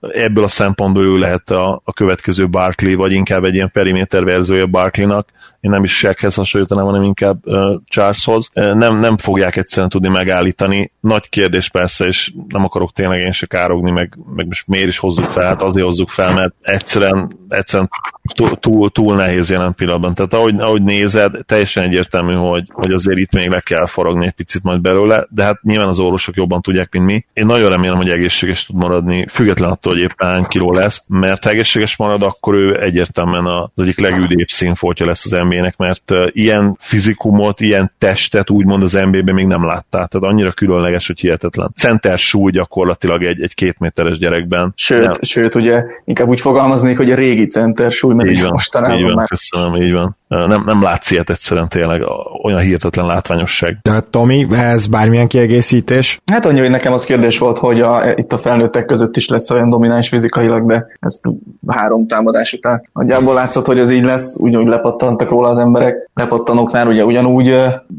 ebből a szempontból ő lehet a, a következő Barkley, vagy inkább egy ilyen periméter verziója Barkleynak, én nem is Shaqhez hasonlítanám, hanem inkább uh, Charleshoz. Nem, nem fogják egyszerűen tudni megállítani. Nagy kérdés persze, és nem akarok tényleg én se károgni, meg, meg most miért is hozzuk fel, hát azért hozzuk fel, mert egyszerűen, egyszerűen túl, túl, túl nehéz jelen pillanatban. Tehát ahogy, ahogy nézed, teljesen egyértelmű, hogy, hogy azért itt még le kell faragni egy picit majd belőle, de hát nyilván az orvosok jobban tudják, mint mi. Én nagyon remélem, hogy egészséges tud maradni, független attól, hogy éppen hány kiló lesz, mert ha egészséges marad, akkor ő egyértelműen az egyik legüdébb színfoltja lesz az NBA-nek, mert ilyen fizikumot, ilyen testet úgymond az NBA-ben még nem láttál. Tehát annyira különleges, hogy hihetetlen. Center súly gyakorlatilag egy, egy két méteres gyerekben. Sőt, nem. sőt, ugye inkább úgy fogalmaznék, hogy a régi center súly, mert így van, mostanában így van, már... Köszönöm, így van. Nem, nem látsz ilyet egyszerűen tényleg, olyan hihetetlen látványosság. De Tomi, ez bármilyen kiegészítés? Hát annyi, hogy nekem az kérdés volt, hogy a, itt a felnőttek között is lesz olyan domináns fizikailag, de ezt három támadás után nagyjából látszott, hogy ez így lesz, úgy, lepattantak róla az emberek, lepattanóknál ugye ugyanúgy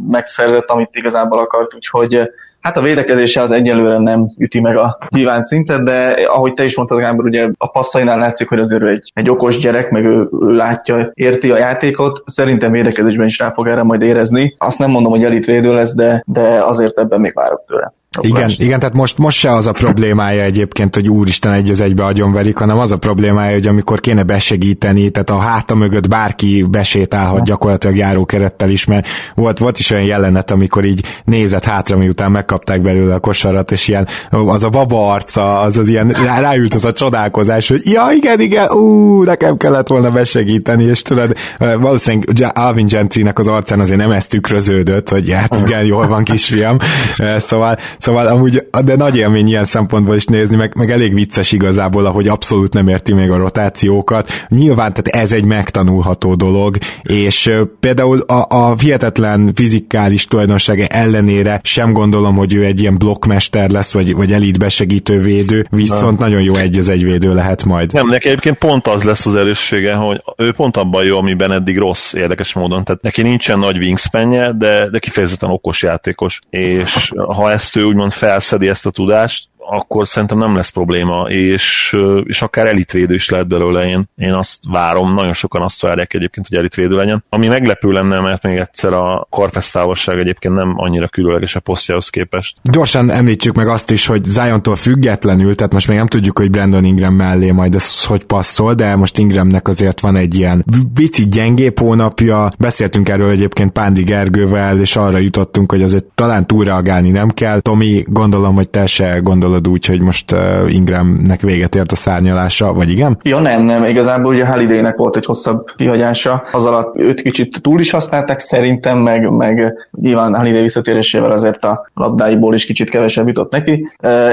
megszerzett, amit igazából akart, úgyhogy Hát a védekezése az egyelőre nem üti meg a kívánt szintet, de ahogy te is mondtad, Gábor, ugye a passzainál látszik, hogy azért ő egy, egy okos gyerek, meg ő, ő látja, érti a játékot. Szerintem védekezésben is rá fog erre majd érezni. Azt nem mondom, hogy elitvédő lesz, de, de azért ebben még várok tőle. Igen, igen, tehát most, most se az a problémája egyébként, hogy úristen egy az egybe agyonverik, hanem az a problémája, hogy amikor kéne besegíteni, tehát a háta mögött bárki besétálhat gyakorlatilag járókerettel is, mert volt, volt is olyan jelenet, amikor így nézett hátra, miután megkapták belőle a kosarat, és ilyen az a baba arca, az az ilyen ráült az a csodálkozás, hogy ja, igen, igen, ú, nekem kellett volna besegíteni, és tudod, valószínűleg Alvin Gentrynek az arcán azért nem ezt tükröződött, hogy hát igen, jól van kisfiam, szóval Szóval amúgy, de nagy élmény ilyen szempontból is nézni, meg, meg elég vicces igazából, ahogy abszolút nem érti még a rotációkat. Nyilván, tehát ez egy megtanulható dolog, és például a, a hihetetlen fizikális tulajdonsága ellenére sem gondolom, hogy ő egy ilyen blokkmester lesz, vagy, vagy elit besegítő védő, viszont Na. nagyon jó egy az egy védő lehet majd. Nem, neki egyébként pont az lesz az erőssége, hogy ő pont abban jó, amiben eddig rossz, érdekes módon. Tehát neki nincsen nagy wingspanje, de, de kifejezetten okos játékos. És ha ezt ő úgymond felszedi ezt a tudást, akkor szerintem nem lesz probléma, és, és akár elitvédő is lehet belőle. Én, én azt várom, nagyon sokan azt várják egyébként, hogy elitvédő legyen. Ami meglepő lenne, mert még egyszer a karfesztávolság egyébként nem annyira különleges a posztjához képest. Gyorsan említsük meg azt is, hogy Ziontól függetlenül, tehát most még nem tudjuk, hogy Brandon Ingram mellé majd ez hogy passzol, de most Ingramnek azért van egy ilyen vici gyengébb hónapja. Beszéltünk erről egyébként Pándi Gergővel, és arra jutottunk, hogy azért talán túlreagálni nem kell. Tomi, gondolom, hogy te se gondolod gondolod úgy, hogy most uh, Ingramnek véget ért a szárnyalása, vagy igen? Ja nem, nem, igazából ugye Hallidaynek volt egy hosszabb kihagyása, az alatt őt kicsit túl is használták szerintem, meg, meg nyilván Halliday visszatérésével azért a labdáiból is kicsit kevesebb jutott neki.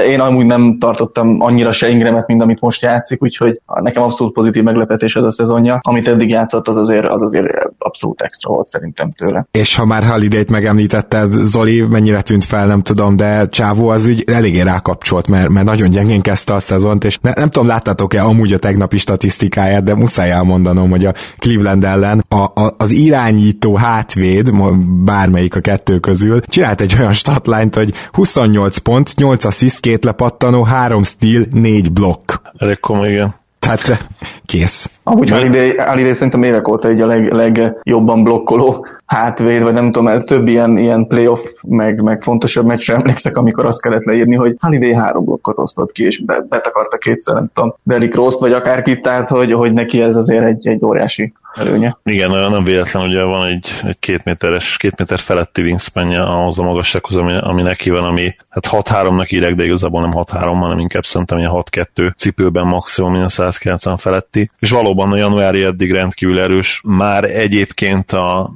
Én amúgy nem tartottam annyira se Ingramet, mint amit most játszik, úgyhogy nekem abszolút pozitív meglepetés ez a szezonja. Amit eddig játszott, az azért, az azért abszolút extra volt szerintem tőle. És ha már Halliday-t megemlítetted, Zoli, mennyire tűnt fel, nem tudom, de Csávó az úgy eléggé rákapcsolt volt, mert, mert nagyon gyengén kezdte a szezont, és ne, nem tudom, láttátok-e amúgy a tegnapi statisztikáját, de muszáj elmondanom, hogy a Cleveland ellen a, a, az irányító hátvéd, bármelyik a kettő közül, csinált egy olyan statlányt, hogy 28 pont, 8 assziszt, két lepattanó, 3 steal, 4 blokk. Elég komoly, igen. Tehát kész. Amúgy Holiday, Holiday szerintem évek óta egy a leg, legjobban blokkoló hátvéd, vagy nem tudom, több ilyen, ilyen playoff, meg, meg fontosabb meccsre emlékszek, amikor azt kellett leírni, hogy Holiday három blokkot osztott ki, és betakarta kétszer, nem tudom, Derrick rose vagy akárkit, tehát hogy, hogy neki ez azért egy, egy óriási előnye. Igen, nem véletlen, ugye van egy, egy két méteres, két méter feletti wingspanje ahhoz a magassághoz, ami, ami neki van, ami hát 6-3-nak írek, de igazából nem 6-3, hanem inkább szerintem ilyen 6-2 cipőben maximum ilyen 190 feletti. És valóban a januári eddig rendkívül erős. Már egyébként a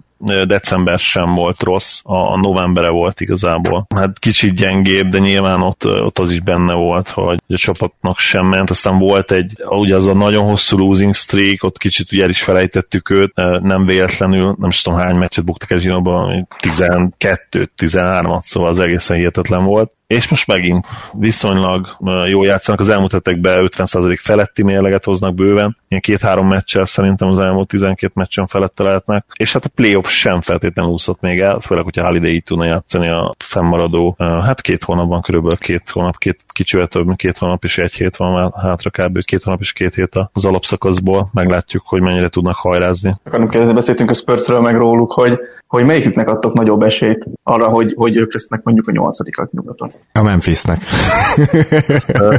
december sem volt rossz, a, a novembere volt igazából. Hát kicsit gyengébb, de nyilván ott, ott az is benne volt, hogy a csapatnak sem ment, aztán volt egy, ugye az a nagyon hosszú losing streak, ott kicsit ugye el is felejtettük őt, nem véletlenül, nem is tudom hány meccset buktak el zsinóban, 12-13-at, szóval az egészen hihetetlen volt és most megint viszonylag jól játszanak, az elmúlt hetekben 50% feletti mérleget hoznak bőven, ilyen két-három meccsel szerintem az elmúlt 12 meccsen felette lehetnek, és hát a playoff sem feltétlenül úszott még el, főleg, hogyha Holiday így tudna játszani a fennmaradó, hát két hónapban körülbelül két hónap, két, kicsivel több, két hónap és egy hét van már hátra kb. két hónap és két hét az alapszakaszból, meglátjuk, hogy mennyire tudnak hajrázni. Akarunk kérdezni, beszéltünk a Spursről meg róluk, hogy hogy melyiküknek adtok nagyobb esélyt arra, hogy, hogy ők lesznek mondjuk a nyolcadikak nyugaton? A Memphisnek.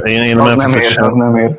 én, én az nem ér, az nem ér.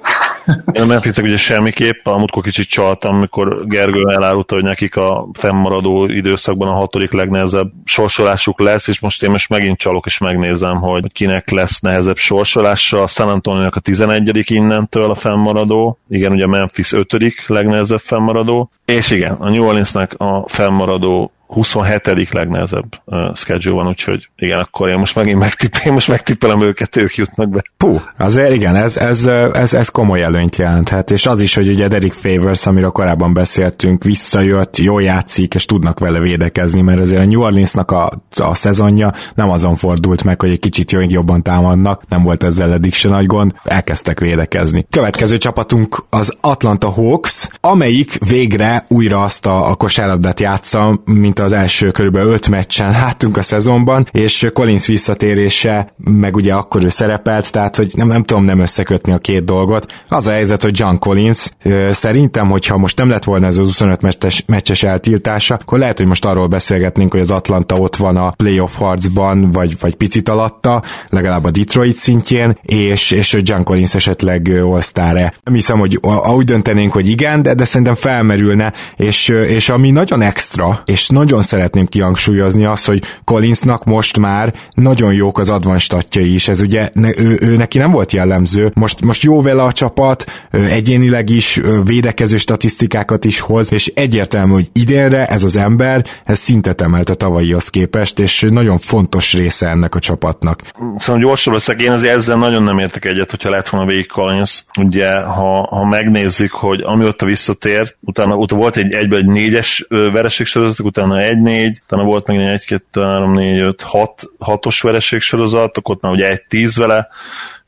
Én a memphis ugye semmiképp, a múltkor kicsit csaltam, amikor Gergő elárulta, hogy nekik a fennmaradó időszakban a hatodik legnehezebb sorsolásuk lesz, és most én most megint csalok, és megnézem, hogy kinek lesz nehezebb sorsolása. A San antonio a 11. innentől a fennmaradó, igen, ugye a Memphis 5. legnehezebb fennmaradó, és igen, a New Orleansnek a fennmaradó 27. legnehezebb uh, schedule van, úgyhogy igen, akkor én most megint megtippelem, most megtippelem őket, ők jutnak be. Puh, azért igen, ez, ez, ez, ez komoly előnyt jelenthet, és az is, hogy ugye Derek Favors, amiről korábban beszéltünk, visszajött, jól játszik, és tudnak vele védekezni, mert azért a New Orleansnak a, a szezonja nem azon fordult meg, hogy egy kicsit jobban támadnak, nem volt ezzel eddig se nagy gond, elkezdtek védekezni. Következő csapatunk az Atlanta Hawks, amelyik végre újra azt a, a kosárlabdát játsza, mint mint az első körülbelül öt meccsen láttunk a szezonban, és Collins visszatérése, meg ugye akkor ő szerepelt, tehát hogy nem, nem tudom nem összekötni a két dolgot. Az a helyzet, hogy John Collins szerintem, hogyha most nem lett volna ez az 25 meccses, meccses eltiltása, akkor lehet, hogy most arról beszélgetnénk, hogy az Atlanta ott van a playoff harcban, vagy, vagy picit alatta, legalább a Detroit szintjén, és, és John Collins esetleg all-star-e. Nem hiszem, hogy úgy döntenénk, hogy igen, de, de szerintem felmerülne, és, és ami nagyon extra, és nagyon nagyon szeretném kihangsúlyozni azt, hogy Collinsnak most már nagyon jók az advanstatjai is, ez ugye ne, ő, ő neki nem volt jellemző, most, most jó vele a csapat, egyénileg is védekező statisztikákat is hoz, és egyértelmű, hogy idénre ez az ember, ez szintet emelt a tavalyihoz képest, és nagyon fontos része ennek a csapatnak. Szóval gyorsabb leszek, én azért ezzel nagyon nem értek egyet, hogyha lett volna végig Collins. Ugye, ha, ha megnézzük, hogy amióta visszatért, utána, utána volt egy egyből egy négyes vereségsorozatok, utána utána 1-4, utána volt meg egy 2 3 4 5 6 6-os vereség sorozatok, ott már ugye 1-10 vele,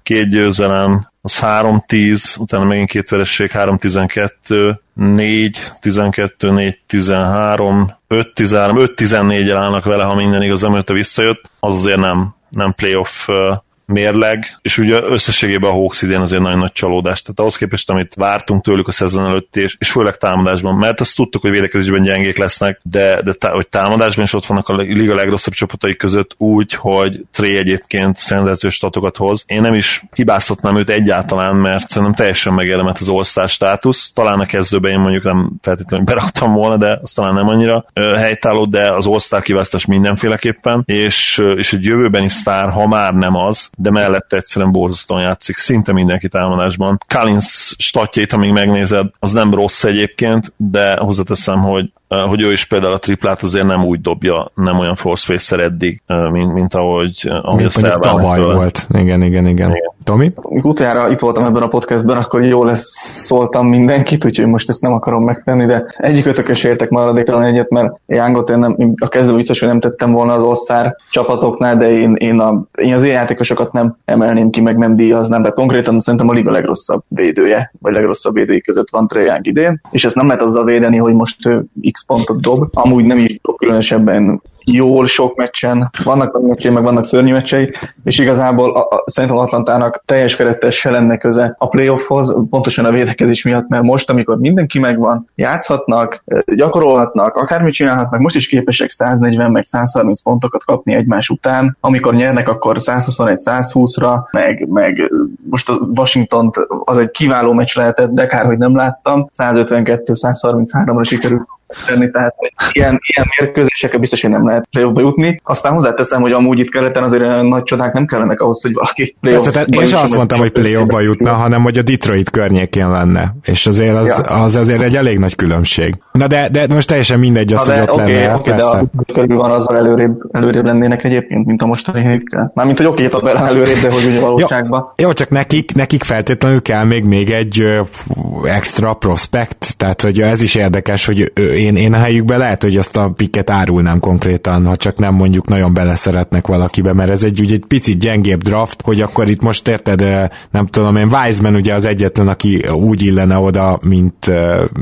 két győzelem, az 3-10, utána megint két vereség, 3-12, 4, 12, 4, 13, 5, 13, 5, 14 állnak vele, ha minden igaz, amióta visszajött, az azért nem, nem playoff mérleg, és ugye összességében a Hawks idén azért nagyon nagy csalódás. Tehát ahhoz képest, amit vártunk tőlük a szezon előtt, és, és főleg támadásban, mert azt tudtuk, hogy védekezésben gyengék lesznek, de, de tá, hogy támadásban is ott vannak a liga legrosszabb csapatai között úgy, hogy Tré egyébként szenzációs statokat hoz. Én nem is hibázhatnám őt egyáltalán, mert szerintem teljesen megérdemelt az all státusz. Talán a kezdőben én mondjuk nem feltétlenül beraktam volna, de az talán nem annyira helytálló, de az all kiválasztás mindenféleképpen, és, és egy jövőbeni sztár, ha már nem az, de mellette egyszerűen borzasztóan játszik, szinte mindenki támadásban. Collins statjait, amíg megnézed, az nem rossz egyébként, de hozzáteszem, hogy hogy ő is például a triplát azért nem úgy dobja, nem olyan force eddig, mint, mint ahogy, ahogy azt tavaly tőle. volt. Igen, igen, igen. igen. Tomi? Utoljára itt voltam ebben a podcastben, akkor jól lesz szóltam mindenkit, úgyhogy most ezt nem akarom megtenni, de egyik ötökös értek maradéktalan egyet, mert Jángot én, nem, a kezdő biztos, hogy nem tettem volna az All-Star csapatoknál, de én, én, a, én az ilyen játékosokat nem emelném ki, meg nem díjaznám, de konkrétan szerintem a liga legrosszabb védője, vagy legrosszabb védői között van Trae idén, és ezt nem lehet azzal védeni, hogy most Pontot dob, amúgy nem is dob különösebben jól sok meccsen, vannak a meccsei, meg vannak szörnyű meccsei, és igazából a, a, szerintem Atlantának teljes kerettel se lenne köze a playoffhoz, pontosan a védekezés miatt, mert most, amikor mindenki megvan, játszhatnak, gyakorolhatnak, akármit csinálhatnak, most is képesek 140 meg 130 pontokat kapni egymás után, amikor nyernek, akkor 121-120-ra, meg, meg most a Washington az egy kiváló meccs lehetett, de kár, hogy nem láttam, 152-133-ra sikerült tenni, tehát ilyen, ilyen mérkőzésekkel biztos, hogy nem lehet playoffba jutni. Aztán hozzáteszem, hogy amúgy itt keleten azért nagy csodák nem kellenek ahhoz, hogy valaki playoffba tehát Én sem azt mondtam, hogy playoffba jutna, hanem hogy a Detroit környékén lenne. És azért az, ja. az azért egy elég nagy különbség. Na de, de most teljesen mindegy az, hogy ott okay, lenne. Okay, persze. de a körül van azzal előrébb, előrébb lennének egyébként, mint a mostani helyükkel. Mármint, hogy oké, okay, tabellán előrébb, de hogy ugye valóságban. Jó, jó, csak nekik, nekik feltétlenül kell még, még egy extra prospect, tehát hogy ez is érdekes, hogy én, én a helyükben lehet, hogy azt a piket árulnám konkrétan, ha csak nem mondjuk nagyon beleszeretnek valakibe, mert ez egy, ugye egy picit gyengébb draft, hogy akkor itt most érted, nem tudom én, Wiseman ugye az egyetlen, aki úgy illene oda, mint,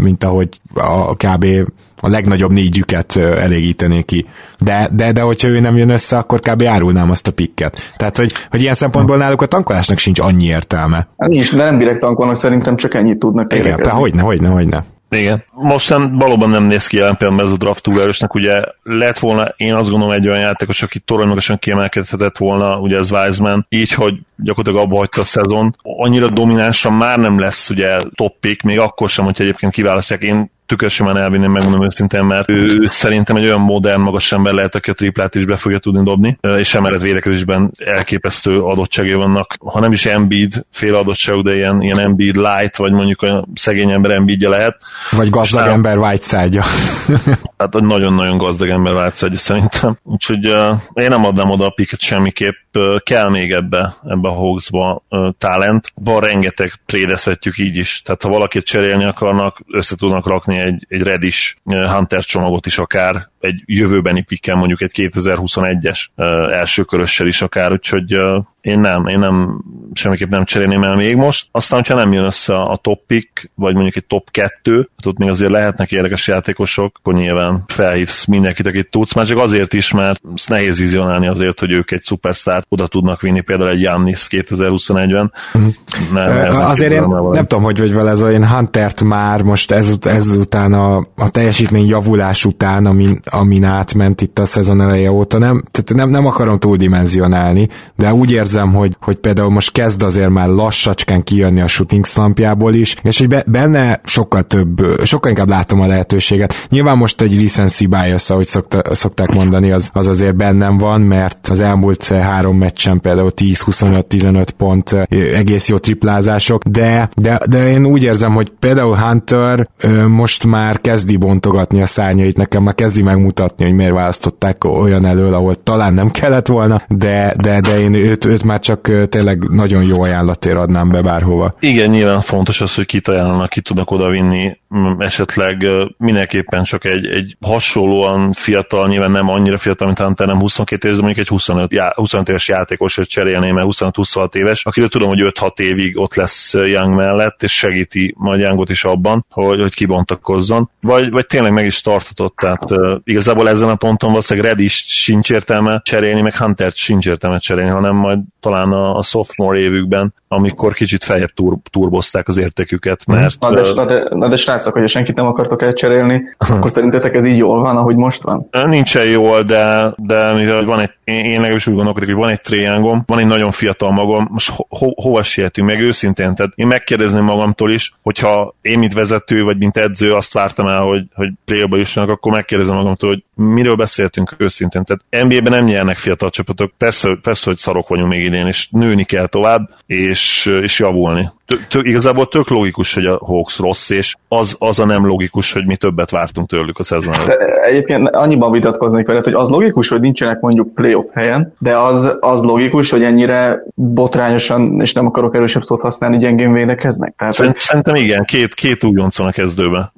mint ahogy a kb a legnagyobb négyüket elégítené ki. De, de, de hogyha ő nem jön össze, akkor kb. árulnám azt a pikket. Tehát, hogy, hogy ilyen szempontból náluk a tankolásnak sincs annyi értelme. Hát nincs, de nem direkt tankolnak, szerintem csak ennyit tudnak Igen, de hogyne, hogyne, hogyne. Igen. Most nem, valóban nem néz ki jelen pillanatban ez a draft túl erősnek, ugye lett volna, én azt gondolom egy olyan játékos, aki torony kiemelkedhetett volna, ugye ez Wiseman, így, hogy gyakorlatilag abba hagyta a szezon. Annyira dominánsan már nem lesz ugye top még akkor sem, hogyha egyébként kiválasztják. Én tükrösömen elvinném, megmondom őszintén, mert ő szerintem egy olyan modern, magas ember lehet, aki a triplát is be fogja tudni dobni, és emellett védekezésben elképesztő adottságai vannak. Ha nem is Embiid fél adottságú, de ilyen, ilyen Embiid light, vagy mondjuk a szegény ember Embiidja lehet. Vagy gazdag Aztán, ember Whiteside-ja. hát nagyon-nagyon gazdag ember Whiteside szerintem. Úgyhogy uh, én nem adnám oda a piket semmiképp. Uh, kell még ebbe, ebbe a Hawksba uh, talent. Van rengeteg prédezhetjük így is. Tehát ha valakit cserélni akarnak, össze tudnak rakni egy, egy Redis Hunter csomagot is akár, egy jövőbeni pikkel mondjuk egy 2021-es első körössel is akár, úgyhogy én nem, én nem, semmiképp nem cserélném el még most. Aztán, hogyha nem jön össze a top pick, vagy mondjuk egy top 2, hát ott még azért lehetnek érdekes játékosok, akkor nyilván felhívsz mindenkit, akit tudsz, már csak azért is, mert ezt nehéz vizionálni azért, hogy ők egy szupersztárt oda tudnak vinni, például egy Jannis 2021-ben. Mm. Nem, uh, azért én nem tudom, hogy vagy vele ez, én Huntert már most ez, ezután a, a teljesítmény javulás után, amin, amin átment itt a szezon eleje óta, nem, tehát nem, nem akarom túldimenzionálni, de úgy érzem, hogy, hogy például most kezd azért már lassacskán kijönni a shooting slampjából is, és hogy benne sokkal több, sokkal inkább látom a lehetőséget. Nyilván most egy recency bias, ahogy szokta, szokták mondani, az, az azért bennem van, mert az elmúlt három meccsen például 10-25-15 pont egész jó triplázások, de, de, de én úgy érzem, hogy például Hunter most már kezdi bontogatni a szárnyait, nekem már kezdi megmutatni, hogy miért választották olyan elől, ahol talán nem kellett volna, de, de, de én őt, őt már csak tényleg nagyon jó ajánlatért adnám be bárhova. Igen, nyilván fontos az, hogy kit ajánlanak, ki tudnak odavinni, esetleg mindenképpen csak egy, egy hasonlóan fiatal, nyilván nem annyira fiatal, mint Hunter, nem 22 éves, de mondjuk egy 25, já, 25 éves játékosért cserélném, mert 25-26 éves, akiről tudom, hogy 5-6 évig ott lesz Young mellett, és segíti majd Youngot is abban, hogy, hogy kibontakozzon, vagy, vagy tényleg meg is tartatott, tehát igazából ezen a ponton valószínűleg Red is sincs értelme cserélni, meg Hunter sincs értelme cserélni, hanem majd talán a, a sophomore évükben, amikor kicsit feljebb tur, turbozták az értéküket, mhm. mert... Na de, na de, na de srácok, hogyha senkit nem akartok elcserélni, akkor szerintetek ez így jól van, ahogy most van? Nincsen jól, de, de mivel van egy, én legalábbis úgy gondolkodok, hogy van egy triangom, van egy nagyon fiatal magam, most ho, hova sietünk, meg őszintén, tehát én megkérdezném magamtól is, hogyha én, mint vezető, vagy mint edző azt vártam el, hogy, hogy jussanak, akkor megkérdezem magamtól, hogy miről beszéltünk őszintén. Tehát NBA-ben nem nyernek fiatal csapatok, persze, persze, hogy szarok vagyunk még idén, és nőni kell tovább, és, és javulni tök, igazából tök logikus, hogy a Hawks rossz, és az, az a nem logikus, hogy mi többet vártunk tőlük a szezon Egyébként annyiban vitatkoznék veled, hogy az logikus, hogy nincsenek mondjuk playoff helyen, de az, az logikus, hogy ennyire botrányosan, és nem akarok erősebb szót használni, gyengén védekeznek. Tehát, Szerint, Szerintem igen, két, két újonc van a kezdőben.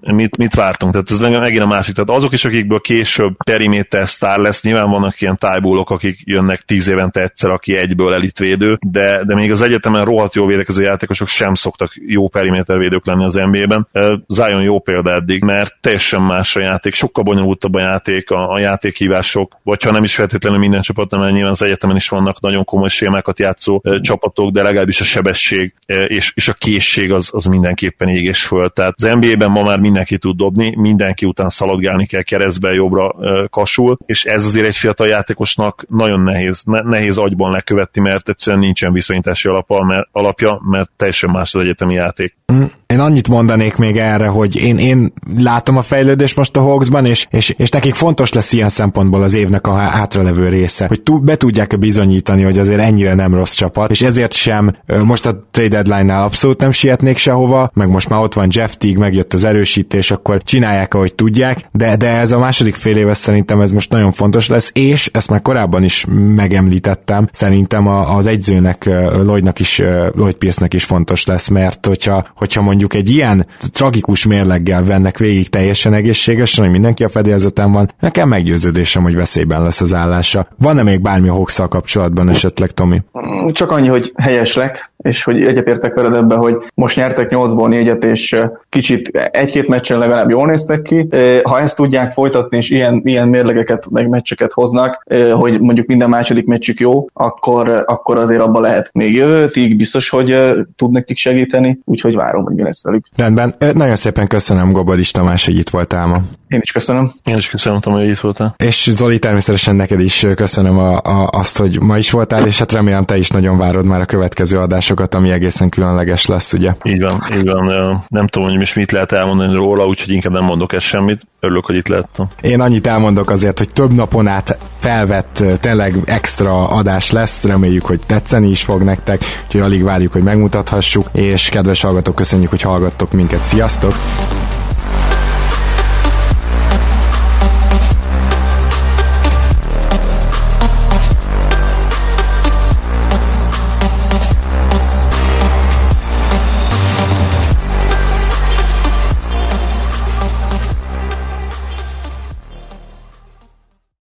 Mit, mit vártunk? Tehát ez megint a másik. Tehát azok is, akikből később periméter sztár lesz, nyilván vannak ilyen tájbólok, akik jönnek tíz évente egyszer, aki egyből elitvédő, de, de még az egyetemen rohadt jó védekező játékosok sem szoktak jó perimétervédők lenni az NBA-ben. Zion jó példa eddig, mert teljesen más a játék, sokkal bonyolultabb a játék, a, a játékhívások, vagy ha nem is feltétlenül minden csapat, mert nyilván az egyetemen is vannak nagyon komoly sémákat játszó csapatok, de legalábbis a sebesség és, és a készség az, az mindenképpen ég és föl. Tehát az NBA-ben ma már mindenki tud dobni, mindenki után szaladgálni kell keresztbe, jobbra kasul, és ez azért egy fiatal játékosnak nagyon nehéz, ne, nehéz agyban lekövetni, mert egyszerűen nincsen viszonyítási alapja, mert, alapja, mert teljesen más az egyetemi játék. Én annyit mondanék még erre, hogy én, én látom a fejlődést most a Hawksban, és, és, és nekik fontos lesz ilyen szempontból az évnek a hátralevő része, hogy be tudják bizonyítani, hogy azért ennyire nem rossz csapat, és ezért sem most a trade deadline-nál abszolút nem sietnék sehova, meg most már ott van Jeff Teague, megjött az erősítés, akkor csinálják, ahogy tudják, de, de ez a második fél éve szerintem ez most nagyon fontos lesz, és ezt már korábban is megemlítettem, szerintem az egyzőnek, Lloydnak is, Lloyd Pierce-nek is fontos lesz, mert hogyha, hogyha mondjuk egy ilyen tragikus mérleggel vennek végig teljesen egészségesen, hogy mindenki a fedélzeten van, nekem meggyőződésem, hogy veszélyben lesz az állása. Van-e még bármi a kapcsolatban esetleg, Tomi? Csak annyi, hogy helyeslek, és hogy egyetértek veled ebbe, hogy most nyertek 8-ból 4 és kicsit egy-két meccsen legalább jól néztek ki. Ha ezt tudják folytatni, és ilyen, ilyen mérlegeket, meg meccseket hoznak, hogy mondjuk minden második meccsük jó, akkor, akkor azért abba lehet még jövőtig, biztos, hogy tud nekik segíteni, úgyhogy várom, hogy mi lesz velük. Rendben, nagyon szépen köszönöm Gobodis Tamás, hogy itt voltál ma. Én is köszönöm. Én is köszönöm, Tomi, hogy itt voltál. És Zoli, természetesen neked is köszönöm a, a, azt, hogy ma is voltál, és hát remélem te is nagyon várod már a következő adásokat, ami egészen különleges lesz, ugye? Így van, így van. Nem tudom, hogy most mit lehet elmondani róla, úgyhogy inkább nem mondok ezt semmit. Örülök, hogy itt lehettem. Én annyit elmondok azért, hogy több napon át felvett tényleg extra adás lesz, reméljük, hogy tetszeni is fog nektek, úgyhogy alig várjuk, hogy megmutathassuk, és kedves hallgatók, köszönjük, hogy hallgattok minket. Sziasztok!